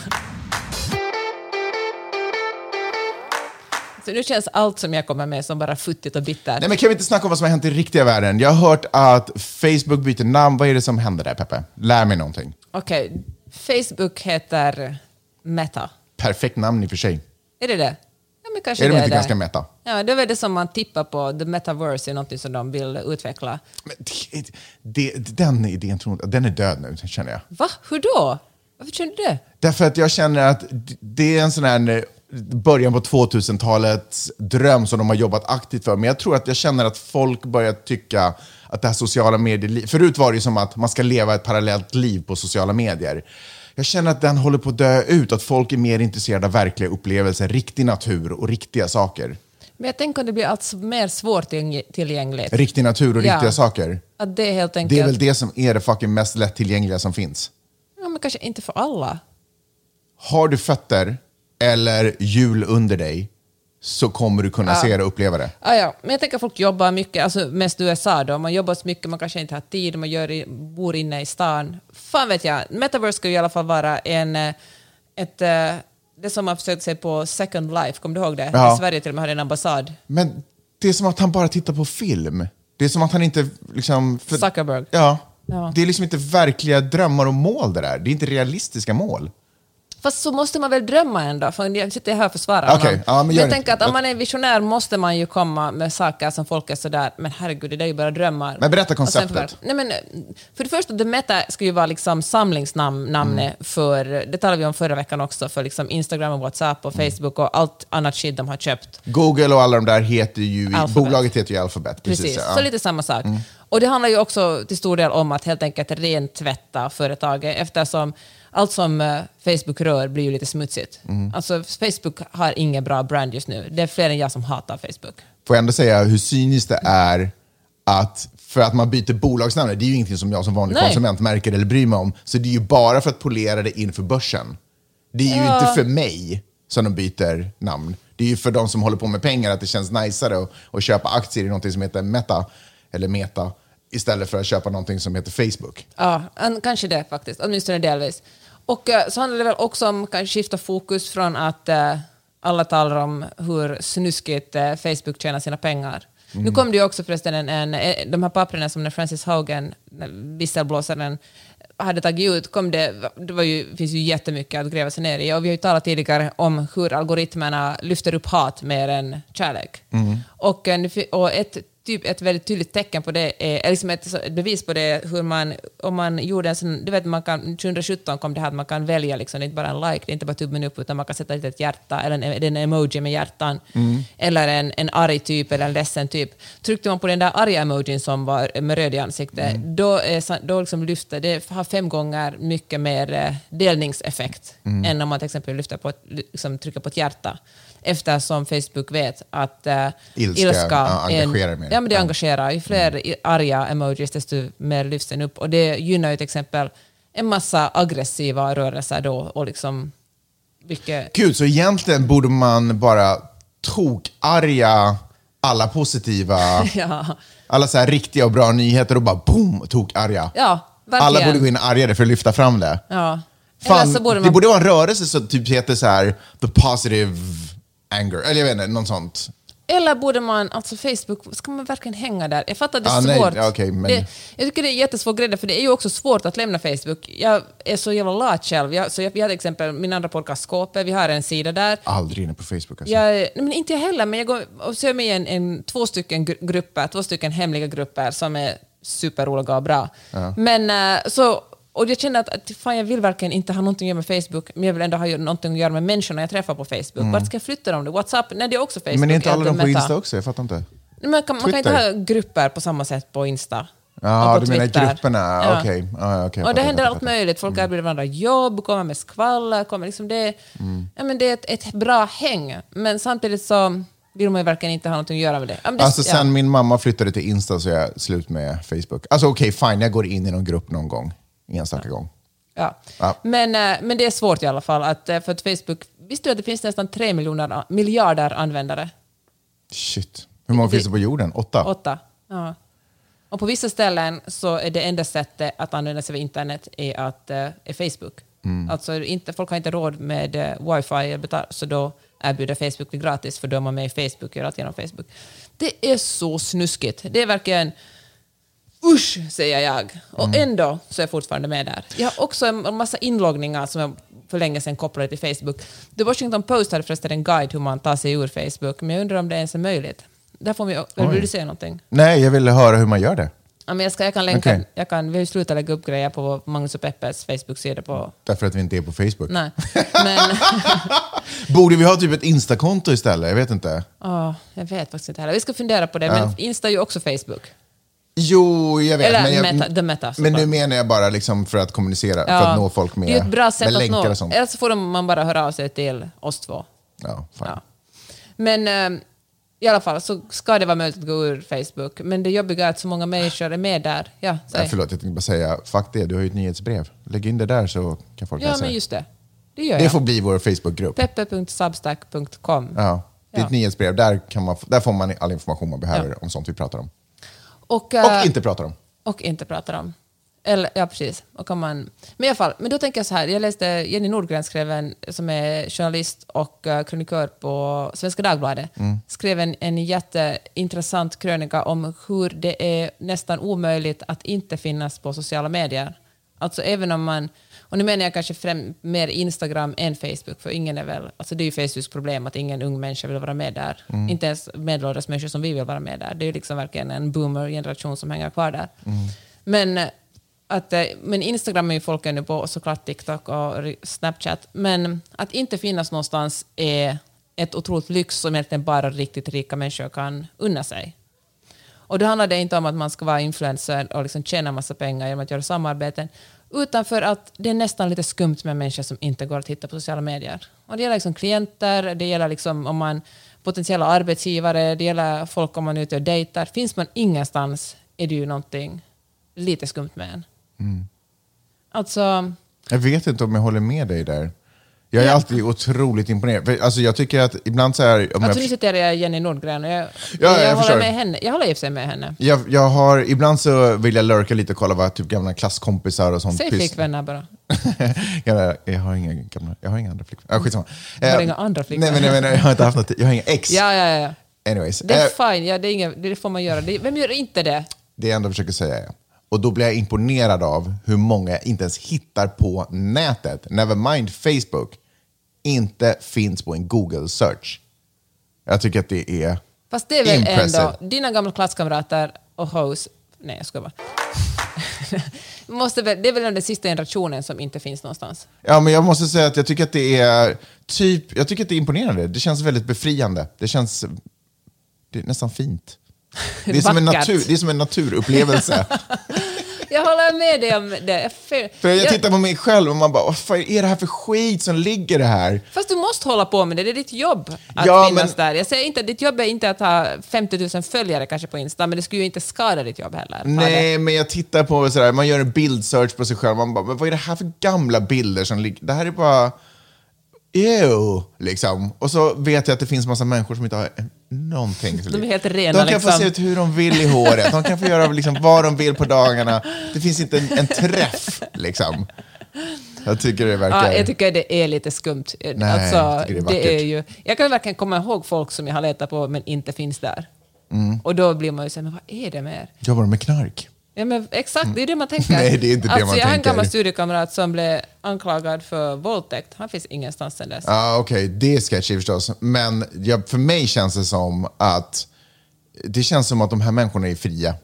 Så nu känns allt som jag kommer med som bara futtigt och bittert. Nej, men kan vi inte snacka om vad som har hänt i riktiga världen? Jag har hört att Facebook byter namn. Vad är det som händer där, Peppe? Lär mig någonting. Okej, Facebook heter Meta. Perfekt namn i och för sig. Är det det? Ja, men kanske Är de det inte det. ganska meta? Ja, det är väl det som man tippar på. The metaverse är någonting som de vill utveckla. Men det, det, den idén tror jag, den är död nu, känner jag. Va? Hur då? Varför känner du det? Därför att jag känner att det är en sån här början på 2000-talets dröm som de har jobbat aktivt för. Men jag tror att jag känner att folk börjar tycka att det här sociala medier... Förut var det ju som att man ska leva ett parallellt liv på sociala medier. Jag känner att den håller på att dö ut, att folk är mer intresserade av verkliga upplevelser, riktig natur och riktiga saker. Men jag tänker att det blir allt mer svårtillgängligt. Riktig natur och Ja. riktiga saker. Att det är helt enkelt... Det är väl det som är det fucking mest lättillgängliga som finns. Ja, men kanske inte för alla. Har du fötter eller hjul under dig så kommer du kunna se det och uppleva det. Ah, ja. Men jag tänker att folk jobbar mycket, alltså mest i USA då. Man jobbar så mycket, man kanske inte har tid, man gör i, bor inne i stan. Fan vet jag. Metaverse ska ju i alla fall vara en... eh, Ett, eh, det som man försökte se på Second Life, kommer du ihåg det? Ja. I Sverige till och med hade en ambassad. Men det är som att han bara tittar på film. Det är som att han inte liksom... för- Zuckerberg. Ja. Ja. Det är liksom inte verkliga drömmar och mål det där. Det är inte realistiska mål. Fast så måste man väl drömma ändå, för jag sitter här och försvarar honom. ja, men jag tänker att om man är visionär måste man ju komma med saker som folk är sådär, men herregud, det där är ju bara drömmar. Men berätta konceptet. förvär- Nej, men, för det första, The Meta ska ju vara liksom samlingsnamnet Mm. för, det talade vi om förra veckan också, för liksom Instagram och WhatsApp och Mm. Facebook och allt annat shit de har köpt. Google och alla de där heter ju... Alphabet. Bolaget heter ju Alphabet. Precis, Precis. ja. Mm. så lite samma sak. Och det handlar ju också till stor del om att helt enkelt rentvätta företaget eftersom allt som eh, Facebook rör blir ju lite smutsigt. Mm. Alltså Facebook har ingen bra brand just nu. Det är fler än jag som hatar Facebook. Får jag ändå säga hur cyniskt det är att för att man byter bolagsnamn, det är ju ingenting som jag som vanlig Nej. konsument märker eller bryr mig om. Så det är ju bara för att polera det inför börsen. Det är ju Ja. inte för mig som de byter namn. Det är ju för de som håller på med pengar att det känns najsare att, att köpa aktier i någonting som heter Meta, eller Meta, istället för att köpa någonting som heter Facebook. Ja, an- kanske det faktiskt, åtminstone delvis. Och eh, så handlar det väl också om att skifta fokus från att eh, alla talar om hur snuskigt eh, Facebook tjänar sina pengar. Nu kom det ju också förresten en, en, eh, de här papperna som när Francis Haugen, visselblåsaren, hade tagit ut, kom det, det var ju, finns ju jättemycket att gräva sig ner i. Och vi har ju talat tidigare om hur algoritmerna lyfter upp hat mer än kärlek. Och, en- och ett, typ, ett väldigt tydligt tecken på det, är, eller liksom ett, ett bevis på det, hur man, om man gjorde en sån, du vet, man kan, 2017 kom det här att man kan välja, liksom, det är inte bara en like, det är inte bara tummen upp, utan man kan sätta ett litet hjärta, eller en, en emoji med hjärtan, eller en, en arg typ, eller en ledsen typ. Tryckte man på den där arga emojin som var med röd i ansiktet, då, är, sa- då liksom lyfter det, har fem gånger mycket mer eh, delningseffekt än om man till exempel lyfter på ett, liksom, trycker på ett hjärta. Eftersom Facebook vet att uh, Ilska, ja, är engagerar mer. Ja, men det engagerar. Ju fler i- arga emojis, desto mer lyfts den upp. Och det gynnar ju till exempel en massa aggressiva rörelser då. Och liksom, vilket, Gud, så egentligen borde man bara tokarga alla positiva, ja, alla så riktiga och bra nyheter och bara boom, tokarga. ja, verkligen. Alla borde gå in argare för att lyfta fram det. Ja. Fan, borde Det man... borde vara en rörelse som typ heter så här, the positive anger, eller jag vet inte, något sånt. Eller borde man, alltså Facebook, ska man verkligen hänga där? Jag fattar att det är Ah, nej, svårt. okej, men- det, jag tycker det är jättesvår grej, för det är ju också svårt att lämna Facebook. Jag är så jävla lat själv. Jag, så jag, vi har till exempel min andra podcast Skåpet, vi har en sida där. Aldrig inne på Facebook alltså. Jag, nej, men inte jag heller, men jag går och ser med i en, en, två stycken gru- grupper, två stycken hemliga grupper som är superroliga och bra. Men eh, så, och jag känner att, att fan, jag vill verkligen inte ha någonting att göra med Facebook, men jag vill ändå ha någonting att göra med människorna jag träffar på Facebook. Vart ska jag flytta dem? då? WhatsApp? Nej, det är också Facebook. Mm. Men är inte alla de på. Insta också? Jag fattar inte. Nej, Man kan, man kan inte ha grupper på samma sätt på Insta. Ja, på du menar grupperna? Ja. Okej. Ja, okej, jag och det händer allt möjligt. Folk erbjuder varandra jobb, kommer med skvaller. Kommer liksom det, Mm. ja, men det är ett, ett bra häng, men samtidigt så vill man ju verkligen inte ha någonting att göra med det. Ja, men det Alltså ja. sen min mamma flyttade till Insta så är jag slut med Facebook. Alltså okej, fine, jag går in i någon grupp någon gång. Enstaka gång. Ja. Ja. Men, eh, men det är svårt i alla fall. Att, eh, för att Facebook, visste du att det finns nästan tre miljoner, miljarder användare? Shit. Hur många Det- finns det på jorden? Åtta? Åtta. Ja. Och på vissa ställen så är det enda sättet att använda sig av internet är, att, eh, är Facebook. Mm. Alltså inte, folk har inte råd med wifi, så då erbjuder Facebook det gratis, för då är man med i Facebook och gör allt genom Facebook. Det är så snuskigt. Det är verkligen... Usch, säger jag. Och Mm. ändå så är jag fortfarande med där. Jag har också en massa inloggningar som jag för länge sedan kopplade till Facebook. The Washington Post hade förresten en guide hur man tar sig ur Facebook, men jag undrar om det ens är möjligt. Där får vi, vill du säga någonting? Nej, jag ville höra hur man gör det. Ja, men jag, ska, jag kan länka, Okej. jag kan, vi har ju slutat lägga upp grejer på Magnus och Peppes Facebook-sida på... Därför att vi inte är på Facebook. Nej, men... Borde vi ha typ ett Insta-konto istället? Jag vet inte. åh, jag vet faktiskt inte heller. Vi ska fundera på det, men Insta är ju också Facebook. Jo, jag vet. Eller men, jag, meta, the meta. men nu menar jag bara liksom för att kommunicera, för Ja. att nå folk med, Det är ett bra sätt med att länkar nå. och sånt. Eller så får de, man bara höra av sig till oss två. Ja. Ja. Men eh, i alla fall så ska det vara möjligt att gå ur Facebook. Men det jobbiga är att så många människor är med där. Ja, säg. Nej, förlåt, jag tänkte bara säga, fuck det, du har ju ett nyhetsbrev. Lägg in det där så kan folk ja läsa men det. just det. Det gör Det jag. får bli vår Facebookgrupp. Peppe.substack.com. Ja, det är Ja. nyhetsbrev, där, kan man, där får man all information man behöver om sånt vi pratar om. Och, eh, Och inte pratar om. och inte pratar om. Eller, ja, precis. Och kan man, men i alla fall, men då tänker jag så här, jag läste Jenny Nordgren skrev en, som är journalist och uh, krönikör på Svenska Dagbladet, skrev en, en jätteintressant krönika om hur det är nästan omöjligt att inte finnas på sociala medier. Alltså även om man, och nu menar jag kanske främ, mer Instagram än Facebook, för ingen är väl, alltså det är ju Facebooks problem att ingen ung människa vill vara med där. Inte ens medelålders människor som vi vill vara med där. Det är ju liksom verkligen en boomer-generation som hänger kvar där. Men, eh, att, eh, men Instagram är ju folk ännu på, och såklart TikTok och Snapchat. Men att inte finnas någonstans är ett otroligt lyx som egentligen bara riktigt rika människor kan unna sig. Och då handlar det inte om att man ska vara influencer och liksom tjäna massa pengar genom att göra samarbeten, utan för att det är nästan lite skumt med människor som inte går att hitta på sociala medier. Och det gäller liksom klienter, det gäller liksom om man potentiella arbetsgivare, det gäller folk om man är ute och dejtar. Finns man ingenstans är det ju någonting lite skumt med en. Alltså, Jag vet inte om jag håller med dig där. Jag är Ja. alltid otroligt imponerad. För, alltså, jag tycker att ibland så här... Om alltså nu jag, citerar jag Jenny Nordgren jag, jag jag, håller med henne. Jag håller i och för sig med henne. jag, jag har, ibland så vill jag lurka lite och kolla vad typ gamla klasskompisar och sånt Säg flickvänner bara. jag, jag har inga gamla, jag har inga andra flickvänner. Ah, skitsamma. Du har Eh, inga andra Nej, flickvänner? men, nej, men, jag har inte haft något, jag har inga ex. Ja, ja, ja. Anyways, Det är eh, fine, ja, det, är inget, det får man göra. Det, vem gör inte det? det jag ändå försöker säga är, och då blir jag imponerad av hur många inte ens hittar på nätet, nevermind Facebook, inte finns på en Google search. Jag tycker att det är Fast det är väl impressive. ändå dina gamla klasskamrater och host... Nej, jag ska bara. Måste väl, det är väl den sista generationen som inte finns någonstans. Ja, men jag måste säga att jag tycker att det är typ, jag tycker att det är imponerande. Det känns väldigt befriande. Det känns det är nästan fint. Det är, som en natur, det är som en naturupplevelse. Jag håller med dig om det. För, För jag tittar på mig själv och man bara, vad fan är det här för skit som ligger det här? Fast du måste hålla på med det, det är ditt jobb att Ja, finnas men- där. Jag säger inte att ditt jobb är inte att ha 50 000 följare kanske på Insta, men det skulle ju inte skada ditt jobb heller. Nej, men jag tittar på sådär, man gör en bildsearch på sig själv, man bara, men vad är det här för gamla bilder som ligger? Det här är bara, ew, liksom. Och så vet jag att det finns massa människor som inte har någonting. De är helt rena, De kan få liksom. se ut hur de vill i håret, de kan få göra liksom vad de vill på dagarna. Det finns inte en, en träff, liksom. Jag tycker det verkar... Ja, jag tycker det är lite skumt. Nej, alltså, det är vackert. är ju, jag kan verkligen komma ihåg folk som jag har letat på men inte finns där. Mm. Och då blir man ju såhär, men vad är det med er? Jobbar de med knark? Ja, men exakt, det är det man tänker. Nej, det är inte det alltså, man jag har en gammal studiekamrat som blev anklagad för våldtäkt. Han finns ingenstans sen dess. Ah, Okej, okay. det är sketchy förstås. Men ja, för mig känns det som att det känns som att de här människorna är fria.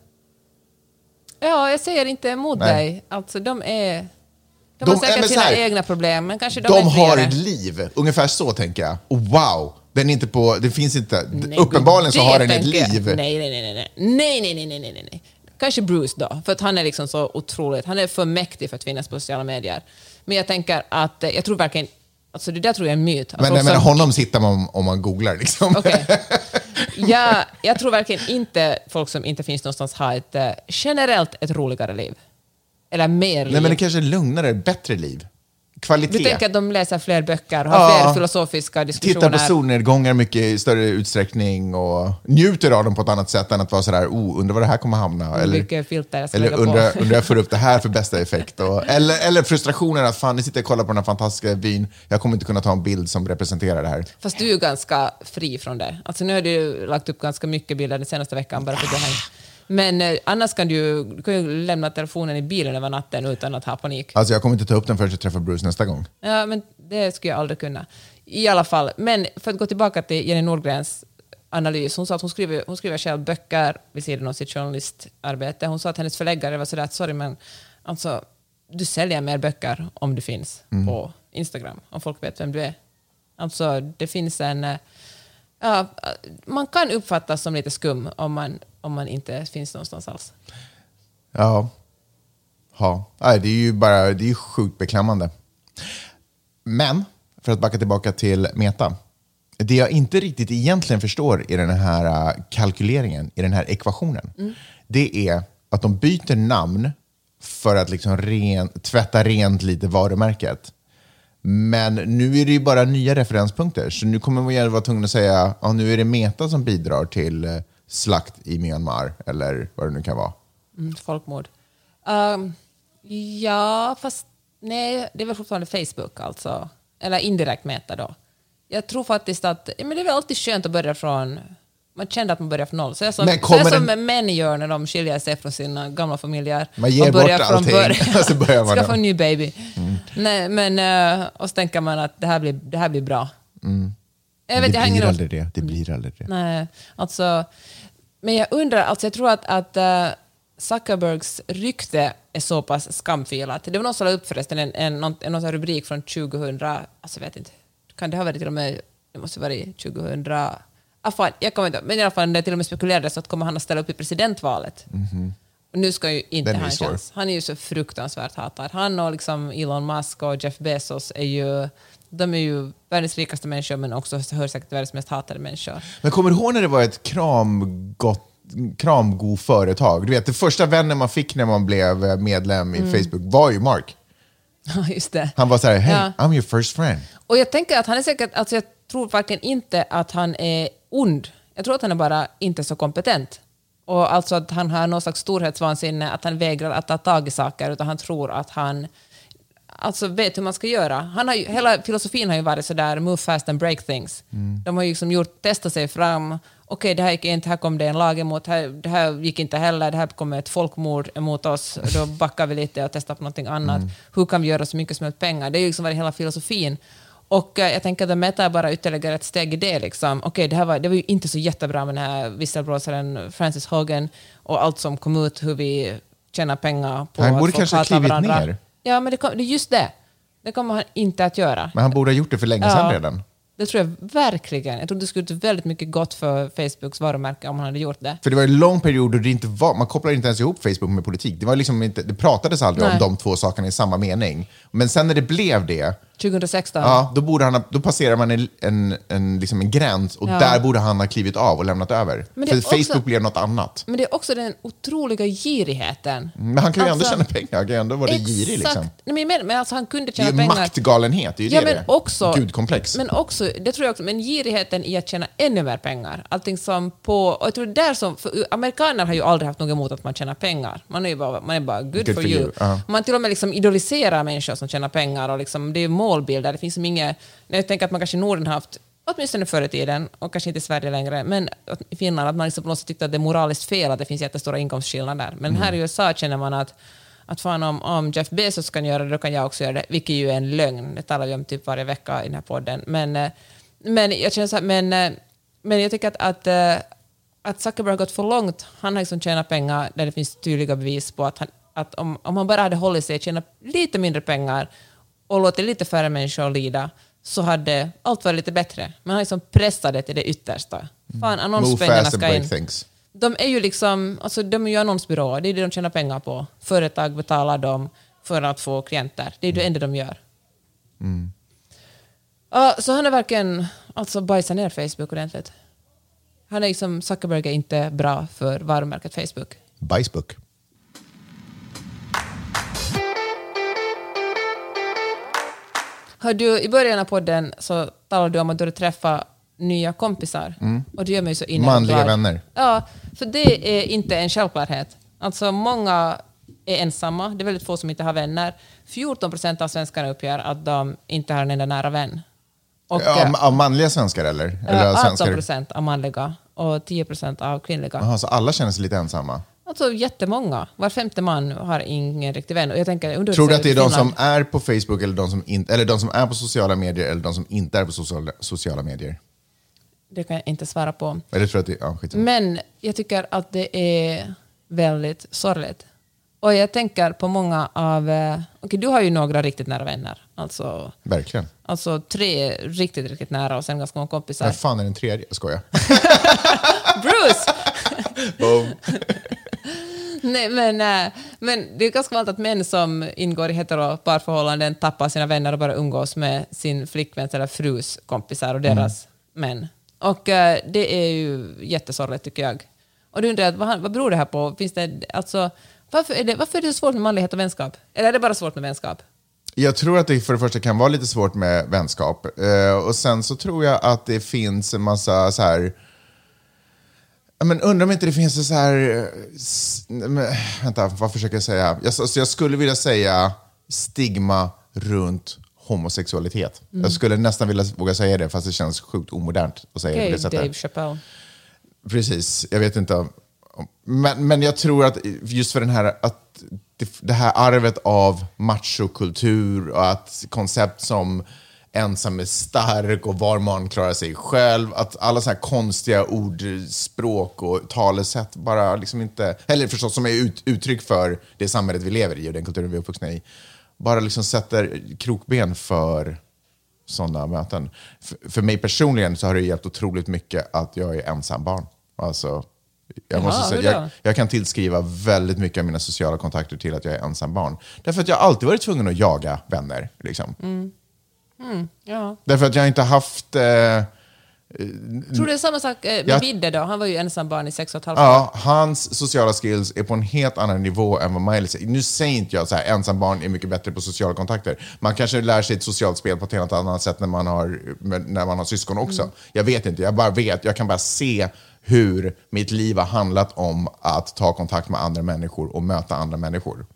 Ja, jag säger inte emot Nej. dig. Alltså, de är... De, de har säkert sina egna problem, men kanske de, de är har ett liv. Ungefär så tänker jag. Wow! Den är inte på... Det finns inte... Nej, uppenbarligen så har den ett liv. Nej, nej, nej, nej. Nej, nej, nej, nej, nej. Kanske Bruce då, för att han är liksom så otroligt, han är för mäktig för att finnas på sociala medier. Men jag tänker att, eh, jag tror verkligen, alltså det där tror jag är en myt. Att Men, folk men som- honom hittar man om man googlar liksom. Okej. Ja, jag tror verkligen inte folk som inte finns någonstans har ett eh, generellt ett roligare liv. Eller mer liv. Nej men det kanske är lugnare, bättre liv. Kvalitet. Du tänker att de läser fler böcker, har Ja. fler filosofiska diskussioner. Tittar på solnedgångar mycket i större utsträckning och njuter av dem på ett annat sätt än att vara sådär, oh, undrar var det här kommer hamna. Eller, Vilket filter jag ska eller lägga på. undrar, undrar jag får upp det här för bästa effekt. Och, eller, eller frustrationen att fan, nu sitter och kollar på den här fantastiska byn, jag kommer inte kunna ta en bild som representerar det här. Fast du är ganska fri från det. Alltså nu har du lagt upp ganska mycket bilder den senaste veckan bara för att du har Men eh, annars kan du, du kan ju lämna telefonen i bilen över natten utan att ha panik. Alltså jag kommer inte ta upp den förrän jag träffar Bruce nästa gång. Ja, men det skulle jag aldrig kunna. I alla fall, men för att gå tillbaka till Jenny Nordgrens analys. Hon sa att hon skriver, hon skriver själv böcker vid sidan av sitt journalistarbete. Hon sa att hennes förläggare var sådär att sorry men alltså, du säljer mer böcker om du finns på Instagram, om folk vet vem du är. Alltså det finns en... eh, Ja, man kan uppfattas som lite skum om man, om man inte finns någonstans alls. Ja. ja. Nej, det är ju bara, det är ju sjukt beklämmande. Men, för att backa tillbaka till Meta. Det jag inte riktigt egentligen förstår i den här äh, kalkyleringen, i den här ekvationen, det är att de byter namn för att liksom ren, tvätta rent lite varumärket. Men nu är det ju bara nya referenspunkter, så nu kommer man vara tvungen att säga ja, nu är det Meta som bidrar till eh, slakt i Myanmar, eller vad det nu kan vara. Mm, folkmord. Ehm, ja, fast nej, det är väl fortfarande Facebook alltså. Eller indirekt Meta då. Jag tror faktiskt att, men det är väl alltid skönt att börja från, man kände att man börjar från noll. Så är som, så är som den- män gör när de skiljer sig från sina gamla familjer. Man ger och börjar bort från allting, början. så börjar man Skaffa en ny baby. Nej, men, eh, och så tänker man att det här blir, det här blir bra. Jag vet, det jag blir aldrig det. Det blir aldrig det. Nej, alltså... Men jag undrar, alltså jag tror att, att eh, Zuckerbergs rykte är så pass skamfilat. Det var någon som la upp förresten en, en, någon, en, någon rubrik från 2000, alltså jag vet inte, kan det ha varit till och med, det måste varit 2000, ah, fan, jag kommer inte men i alla fall det till och med spekulerades att kommer han att ställa upp i presidentvalet. Och nu ska ju inte Den han chans. Han är ju så fruktansvärt hatad. Han och liksom Elon Musk och Jeff Bezos är ju, de är ju världens rikaste människor men också hör säkert världens mest hatade människor. Men kommer du ihåg när det var ett kramgott kramgo företag? Du vet, det första vännen man fick när man blev eh, medlem Mm. i Facebook var ju Mark. Ja, just det. Han var så här, hey, Ja. I'm your first friend. Och jag tänker att han är säkert, alltså jag tror verkligen inte att han är ond. Jag tror att han är bara inte så kompetent. Och alltså att han har någon slags storhetsvansinne, att han vägrar att ta tag i saker, utan han tror att han... alltså vet hur man ska göra. Han har ju, hela filosofin har ju varit sådär, move fast and break things. De har ju liksom gjort, testat sig fram. Okej, det här gick inte, här kom det en lag emot, här, det här gick inte heller, det här kommer ett folkmord emot oss, då backar vi lite och testar på någonting annat. Hur kan vi göra så mycket som möjligt pengar? Det är ju liksom varit hela filosofin. Och eh, jag tänker att The Meta är bara ytterligare ett steg i det. Liksom. Okej, det, här var, det var ju inte så jättebra med den här visselblåsaren Francis Hogan och allt som kom ut, hur vi tjänar pengar på Han att borde folk kanske ha hatar klivit varandra. ner. Ja, men det, kom, just det. Det kommer han inte att göra. Men han borde ha gjort det för länge sedan Ja. redan. Det tror jag verkligen. Jag tror det skulle gjort väldigt mycket gott för Facebooks varumärke om han hade gjort det. För det var en lång period då det inte var, man kopplade inte ens ihop Facebook med politik. Det, var liksom inte, det pratades aldrig om Nej. de två sakerna i samma mening. Men sen när det blev det, 2016. ja, då, borde han ha, då passerar man en, en, en, liksom en gräns och Ja. där borde han ha klivit av och lämnat över. För också- Facebook blev något annat. Men det är också den otroliga girigheten. Men han kan ju Alltså, ändå tjäna pengar, han kan ju ändå vara girig. Liksom. Nej, men, men alltså, han kunde Det är tjäna ju pengar. maktgalenhet, det är ju Ja, det men det också, Gudkomplex. Men också, det tror jag också, men girigheten i att tjäna ännu mer pengar. Allting som på, och jag tror där som, amerikaner har ju aldrig haft något emot att man tjänar pengar. Man är ju bara, man är bara good, for, you. Ja. Man till och med liksom idoliserar människor som tjänar pengar och liksom, det är målbilder. Det finns som inget, jag tänker att man kanske i Norden haft åtminstone förr i tiden, och kanske inte i Sverige längre, men i Finland, att man liksom på något sätt tyckte att det är moraliskt fel att det finns jättestora inkomstskillnader. Men här i USA känner man att att fan om, om Jeff Bezos kan göra det, då kan jag också göra det, vilket ju är en lögn. Det talar vi om typ varje vecka i den här podden. Men, eh, men jag känner så här, men, eh, men jag tycker att, att, eh, att Zuckerberg har gått för långt. Han har liksom tjänat pengar där det finns tydliga bevis på att, han, att om, om han bara hade hållit sig, tjänat lite mindre pengar och låtit lite färre människor lida, så hade allt varit lite bättre. Men han liksom pressat det till det yttersta. Fan, Move annonspengarna ska in. De är ju liksom, alltså de är ju annonsbyråer, det är det de tjänar pengar på. Företag betalar dem för att få klienter. Det är det enda de gör. Ja, så han har verkligen alltså bajsat ner Facebook ordentligt. Han är liksom, Zuckerberg är inte bra för varumärket Facebook. Bajsbook. Hör du, I början av podden så talade du om att du hade träffat nya kompisar. Och det gör mig så innerligt Mm. Manliga vänner. Ja, för det är inte en självklarhet. Alltså många är ensamma, det är väldigt få som inte har vänner. 14 procent av svenskarna uppger att de inte har en enda nära vän. Och, Ja, Av, manliga svenskar eller? eller av 18 svenskar? procent av manliga och 10 procent av kvinnliga. Jaha, så alla känner sig lite ensamma? Alltså jättemånga. Var femte man har ingen riktig vän. Och jag tänker, Tror du att det är de som är på Facebook eller de som, in, eller de som är på sociala medier eller de som inte är på sociala, sociala medier? Det kan jag inte svara på. Eller tror att det, ja, skitsamma. Men jag tycker att det är väldigt sorgligt. Och jag tänker på många av... eh, Okej, du har ju några riktigt nära vänner. Alltså, Verkligen. alltså tre riktigt, riktigt nära och sen ganska många kompisar. Vem fan är den tredje? Jag skojar. Bruce! Boom. Nej, men, eh, men det är ganska vanligt att män som ingår i heteroparförhållanden tappar sina vänner och bara umgås med sin flickväns eller frus kompisar och deras män. Och eh, det är ju jättesorgligt tycker jag. Och du undrar, vad, vad beror det här på? Finns det, alltså, varför, är det, varför är det så svårt med manlighet och vänskap? Eller är det bara svårt med vänskap? Jag tror att det för det första kan vara lite svårt med vänskap. Eh, och sen så tror jag att det finns en massa så här... Men undrar om inte det finns en så här... Eh, men, vänta, vad försöker jag säga? Jag, alltså, jag skulle vilja säga stigma runt homosexualitet. Mm. Jag skulle nästan vilja våga säga det, fast det känns sjukt omodernt att säga det Okej, på det sättet. Dave Chappelle. Precis, jag vet inte. Men, men jag tror att just för den här, att det, det här arvet av machokultur och att koncept som ensam är stark och var man klarar sig själv, att alla så här konstiga ordspråk och talesätt bara liksom inte, eller förstås som är ut, uttryck för det samhället vi lever i och den kulturen vi är uppvuxna i, bara liksom sätter krokben för sådana möten. För, för mig personligen så har det hjälpt otroligt mycket att jag är ensam barn. Alltså, jag, Jaha, måste säga, jag, jag kan tillskriva väldigt mycket av mina sociala kontakter till att jag är ensam barn. Därför att jag alltid varit tvungen att jaga vänner. Liksom. Ja. Därför att jag inte haft... Eh, Tror du det är samma sak eh, med Jag- Vidde då? Han var ju ensam barn i sex och ett halvt år. Ja, hans sociala skills är på en helt annan nivå än vad Miley är. Nu säger inte jag så här, ensam barn är mycket bättre på sociala kontakter. Man kanske lär sig ett socialt spel på ett helt annat sätt när man har, när man har syskon också. Jag vet inte, jag bara vet, jag kan bara se hur mitt liv har handlat om att ta kontakt med andra människor och möta andra människor.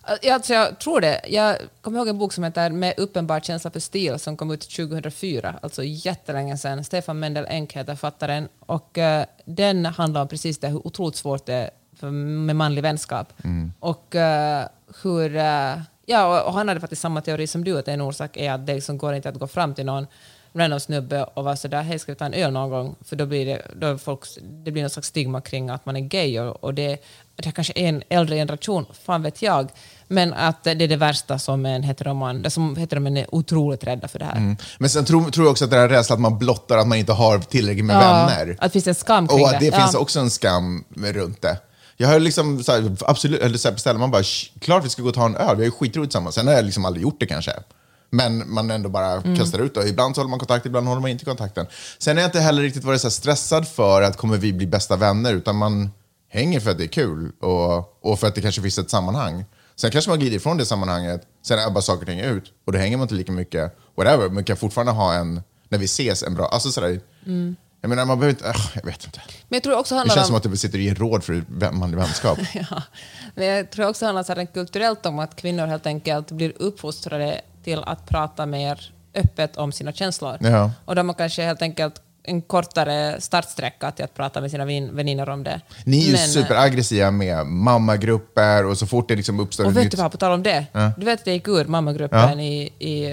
Alltså, jag tror det. Jag kommer ihåg en bok som heter Med uppenbar känsla för stil som kom ut 2004, alltså jättelänge sedan. Stefan Mendel Enck heter författaren. Och, eh, den handlar om precis det, hur otroligt svårt det är för, med manlig vänskap. Och eh, hur... eh, ja, och, och han hade faktiskt samma teori som du, att en orsak är att det liksom går inte att gå fram till någon random snubbe och vara sådär, hej ska vi ta en öl någon gång? För då blir det, då folk, det blir någon slags stigma kring att man är gay och, och det, det kanske är en äldre generation, fan vet jag. Men att det är det värsta som en heteroman, det som heteroman är otroligt rädda för det här. Men sen tror, tror jag också att det är rädsla att man blottar att man inte har tillräckligt med Ja, vänner. Att det finns en skam kring Och att det Ja. finns också en skam runt det. Jag har liksom, så här, absolut, eller så här, beställer man bara, "Sh, klart vi ska gå och ta en öl, vi har ju skitroligt tillsammans. Sen har jag liksom aldrig gjort det kanske. Men man ändå bara Mm. kastar ut det. Ibland så håller man kontakt, ibland håller man inte kontakten. Sen har jag inte heller riktigt varit så här stressad för att kommer vi bli bästa vänner, utan man hänger för att det är kul och, och för att det kanske finns ett sammanhang. Sen kanske man glider ifrån det sammanhanget, sen är bara saker och ting ut och då hänger man inte lika mycket, whatever, men kan fortfarande ha en, när vi ses, en bra, alltså sådär. Jag menar, man behöver inte, äh, jag vet inte. Men jag tror också Det handlar känns om... som att du sitter och ger råd för manlig vänskap. Ja. Men jag tror också handlar så här kulturellt om att kvinnor helt enkelt blir uppfostrade till att prata mer öppet om sina känslor. Ja. Och de har kanske helt enkelt en kortare startsträcka till att prata med sina väninnor om det. Ni är ju Men, eh, superaggressiva med mammagrupper och så fort det liksom uppstår Och vet nytt... du vad, på tal om det. Ja. Du vet att jag gick ur mammagruppen i, i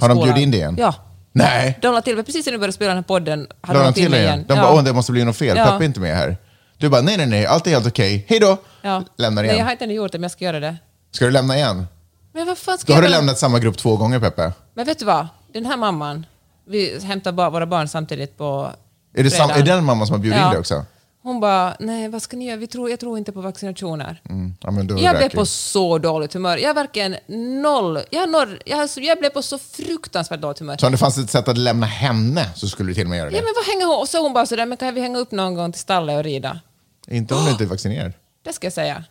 Har de skolan. bjudit in det igen? Ja. Nej, De la till, precis när du började spela den här podden, hade de de till det mig igen? De bara, åh, det måste bli något fel, Ja. Peppe är inte med här. Du bara, nej, nej, nej, allt är helt okej, hej då! Ja. Lämnar Nej, jag igen. har inte ännu gjort det, men jag ska göra det. Ska du lämna igen? Men vad fan ska Då har jag du väl- lämnat samma grupp två gånger, Peppe. Men vet du vad? Den här mamman, vi hämtar ba- våra barn samtidigt på Är det, sam- är det den mamman som har bjudit in Ja. dig också? Hon bara, nej vad ska ni göra? Vi tror, jag tror inte på vaccinationer. Mm. Ja, Jag blev på så dåligt humör. Jag är verkligen noll. Jag, noll jag, jag blev på så fruktansvärt dåligt humör. Så om det fanns ett sätt att lämna henne så skulle du till och med göra det? Ja men vad hänger hon? Och så hon bara sådär, men kan vi hänga upp någon gång till stallet och rida? Inte om du inte är vaccinerad. Det ska jag säga.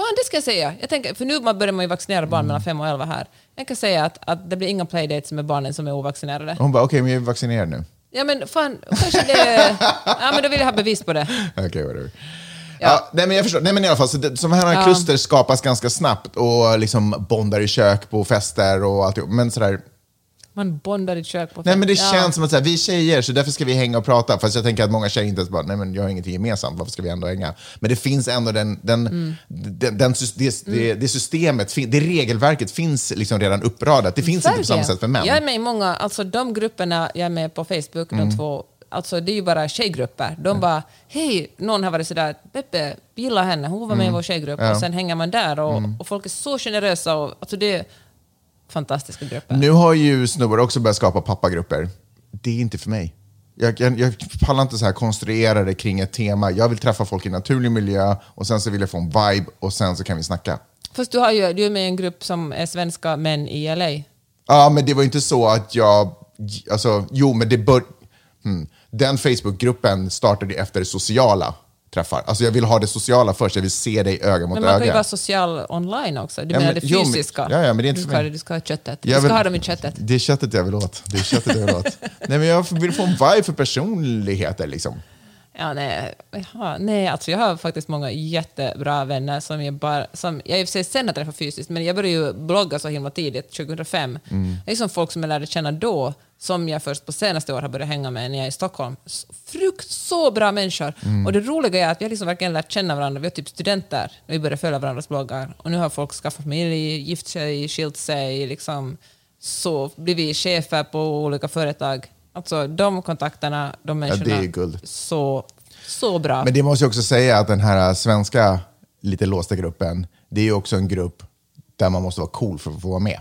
Fan, det ska jag säga. Jag tänker, för nu börjar man ju vaccinera barn mellan 5 och 11 här. Jag kan säga att, att det blir inga playdates med barnen som är ovaccinerade. Hon bara, okej, men jag är vaccinerad nu. Ja men fan, kanske det... Ja men då vill jag ha bevis på det. Okej, whatever. Ja. Ja. nej, men jag förstår. Nej, men i alla fall, så det, sådana här Ja. kluster skapas ganska snabbt och liksom bondar i kök på fester och allt. Men sådär, Man bondar i kök på nej men det Ja. känns som att såhär, vi är tjejer så därför ska vi hänga och prata. Fast jag tänker att många tjejer inte ens bara, nej men jag har ingenting gemensamt, varför ska vi ändå hänga? Men det finns ändå den, den, Mm. den, den det, det, det systemet, det regelverket finns liksom redan uppradat. Det finns inte på samma Verkligen. sätt för män. Jag är med i många, alltså de grupperna jag är med på Facebook, Mm. de två, alltså det är ju bara tjejgrupper. De bara, hej, någon har varit sådär, Peppe, vi gillar henne, hon var med i vår tjejgrupp. Mm. Ja. Mm. Och sen hänger man där och, och folk är så generösa och alltså det fantastiska grupper. Nu har ju snubbar också börjat skapa pappagrupper. Det är inte för mig. Jag, jag, jag pallar inte så här konstruera det kring ett tema. Jag vill träffa folk i naturlig miljö och sen så vill jag få en vibe och sen så kan vi snacka. Fast du, har ju, du är med i en grupp som är svenska män i LA. Ja, men det var ju inte så att jag... Alltså, jo, men det bör... Hmm. Den Facebookgruppen startade efter sociala träffar. Alltså jag vill ha det sociala först, jag vill se dig öga mot Men man kan ju öga. vara social online också. Du Ja, menar men- det jo, men- fysiska? ja, ja, men det är inte du, ska, du ska ha köttet. Jag Du ska vill- ha dem i köttet. Det är köttet jag vill åt. Det är köttet jag vill åt. Nej, men jag vill få en vibe för personligheter liksom. Ja, nej, ja, nej, alltså jag har faktiskt många jättebra vänner som jag bara... Som, jag i och för sig sen att träffa fysiskt, men jag började ju blogga så himla tidigt, 2005. Mm. Det är som folk som jag lärde känna då, som jag först på senaste år har börjat hänga med när jag är i Stockholm. Frukt så bra människor! Mm. Och det roliga är att vi har liksom verkligen lärt känna varandra. Vi var typ studenter när vi började följa varandras bloggar. Och nu har folk skaffat familj, gift sig, skilt sig, liksom så blivit chefer på olika företag. Alltså de kontakterna, de människorna. det är guld. Så, så bra. Men det måste jag också säga att den här svenska lite låsta gruppen, det är ju också en grupp där man måste vara cool för att få vara med.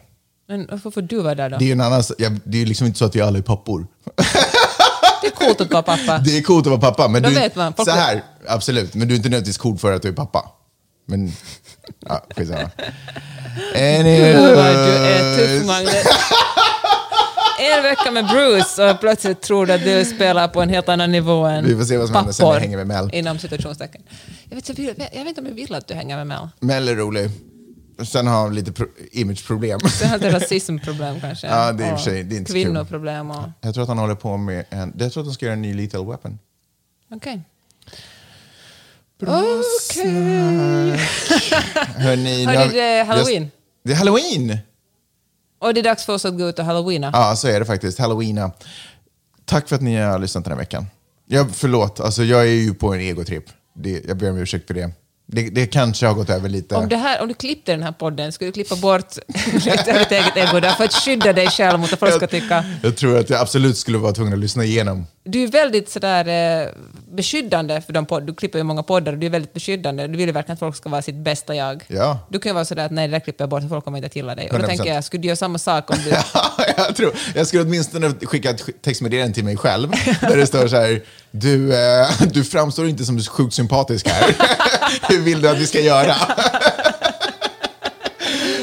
Men varför får du vara där då? Det är ju en annan, jag- det är liksom inte så att vi alla är pappor. Det är coolt att vara pappa. Det är coolt att vara pappa, men Då du, vet man. Folk- så här, absolut, men du är inte nödvändigtvis cool för att du är pappa. Men, ja, skitsamma. Gud vad du är tuff, Anyways. Magnus. En vecka med Bruce och plötsligt tror du att du spelar på en helt annan nivå än Vi får se vad som händer sen när jag hänger med Mel. Inom situationstecken. Jag vet, jag, vill, jag vet inte om jag vill att du hänger med Mel. Mel är rolig. Sen har han lite pro- imageproblem. Du har ett rasismproblem kanske. Ja, det är i och för sig- det är inte. Kvinnoproblem och... Jag tror att han håller på med en, jag tror att de ska göra en ny Lethal Weapon. Okej. Bra Okej. Hörni, det är Halloween. Det är halloween! Och det är dags för oss att gå ut och halloweena. Ja, så är det faktiskt. Halloweena. Tack för att ni har lyssnat den här veckan. Jag, förlåt, alltså jag är ju på en egotripp. Det, jag ber om ursäkt för det. Det. Det kanske har gått över lite. Om, det här, om du klippte den här podden, skulle du klippa bort lite av ditt eget ego där för att skydda dig själv mot att folk ska tycka... Jag tror att jag absolut skulle vara tvungen att lyssna igenom. Du är väldigt sådär eh, beskyddande för de podd, Du klipper ju många poddar och du är väldigt beskyddande. Du vill ju verkligen att folk ska vara sitt bästa jag. Ja. Du kan ju vara sådär att nej, det där klipper jag bort, folk kommer inte att gilla dig. Och då 100%. tänker jag, skulle du göra samma sak om du... Ja, jag tror. Jag skulle åtminstone skicka ett textmeddelande till mig själv där det står så här, du, eh, du framstår inte som sjukt sympatisk här. Hur vill du att vi ska göra?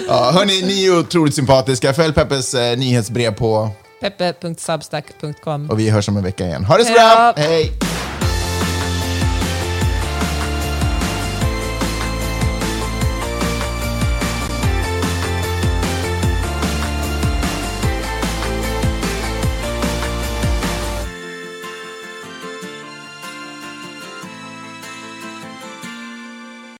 ja, hörni, ni är otroligt sympatiska. Följ Peppes eh, nyhetsbrev på Peppe.substack.com och vi hörs om en vecka igen. Ha det så bra! Hej!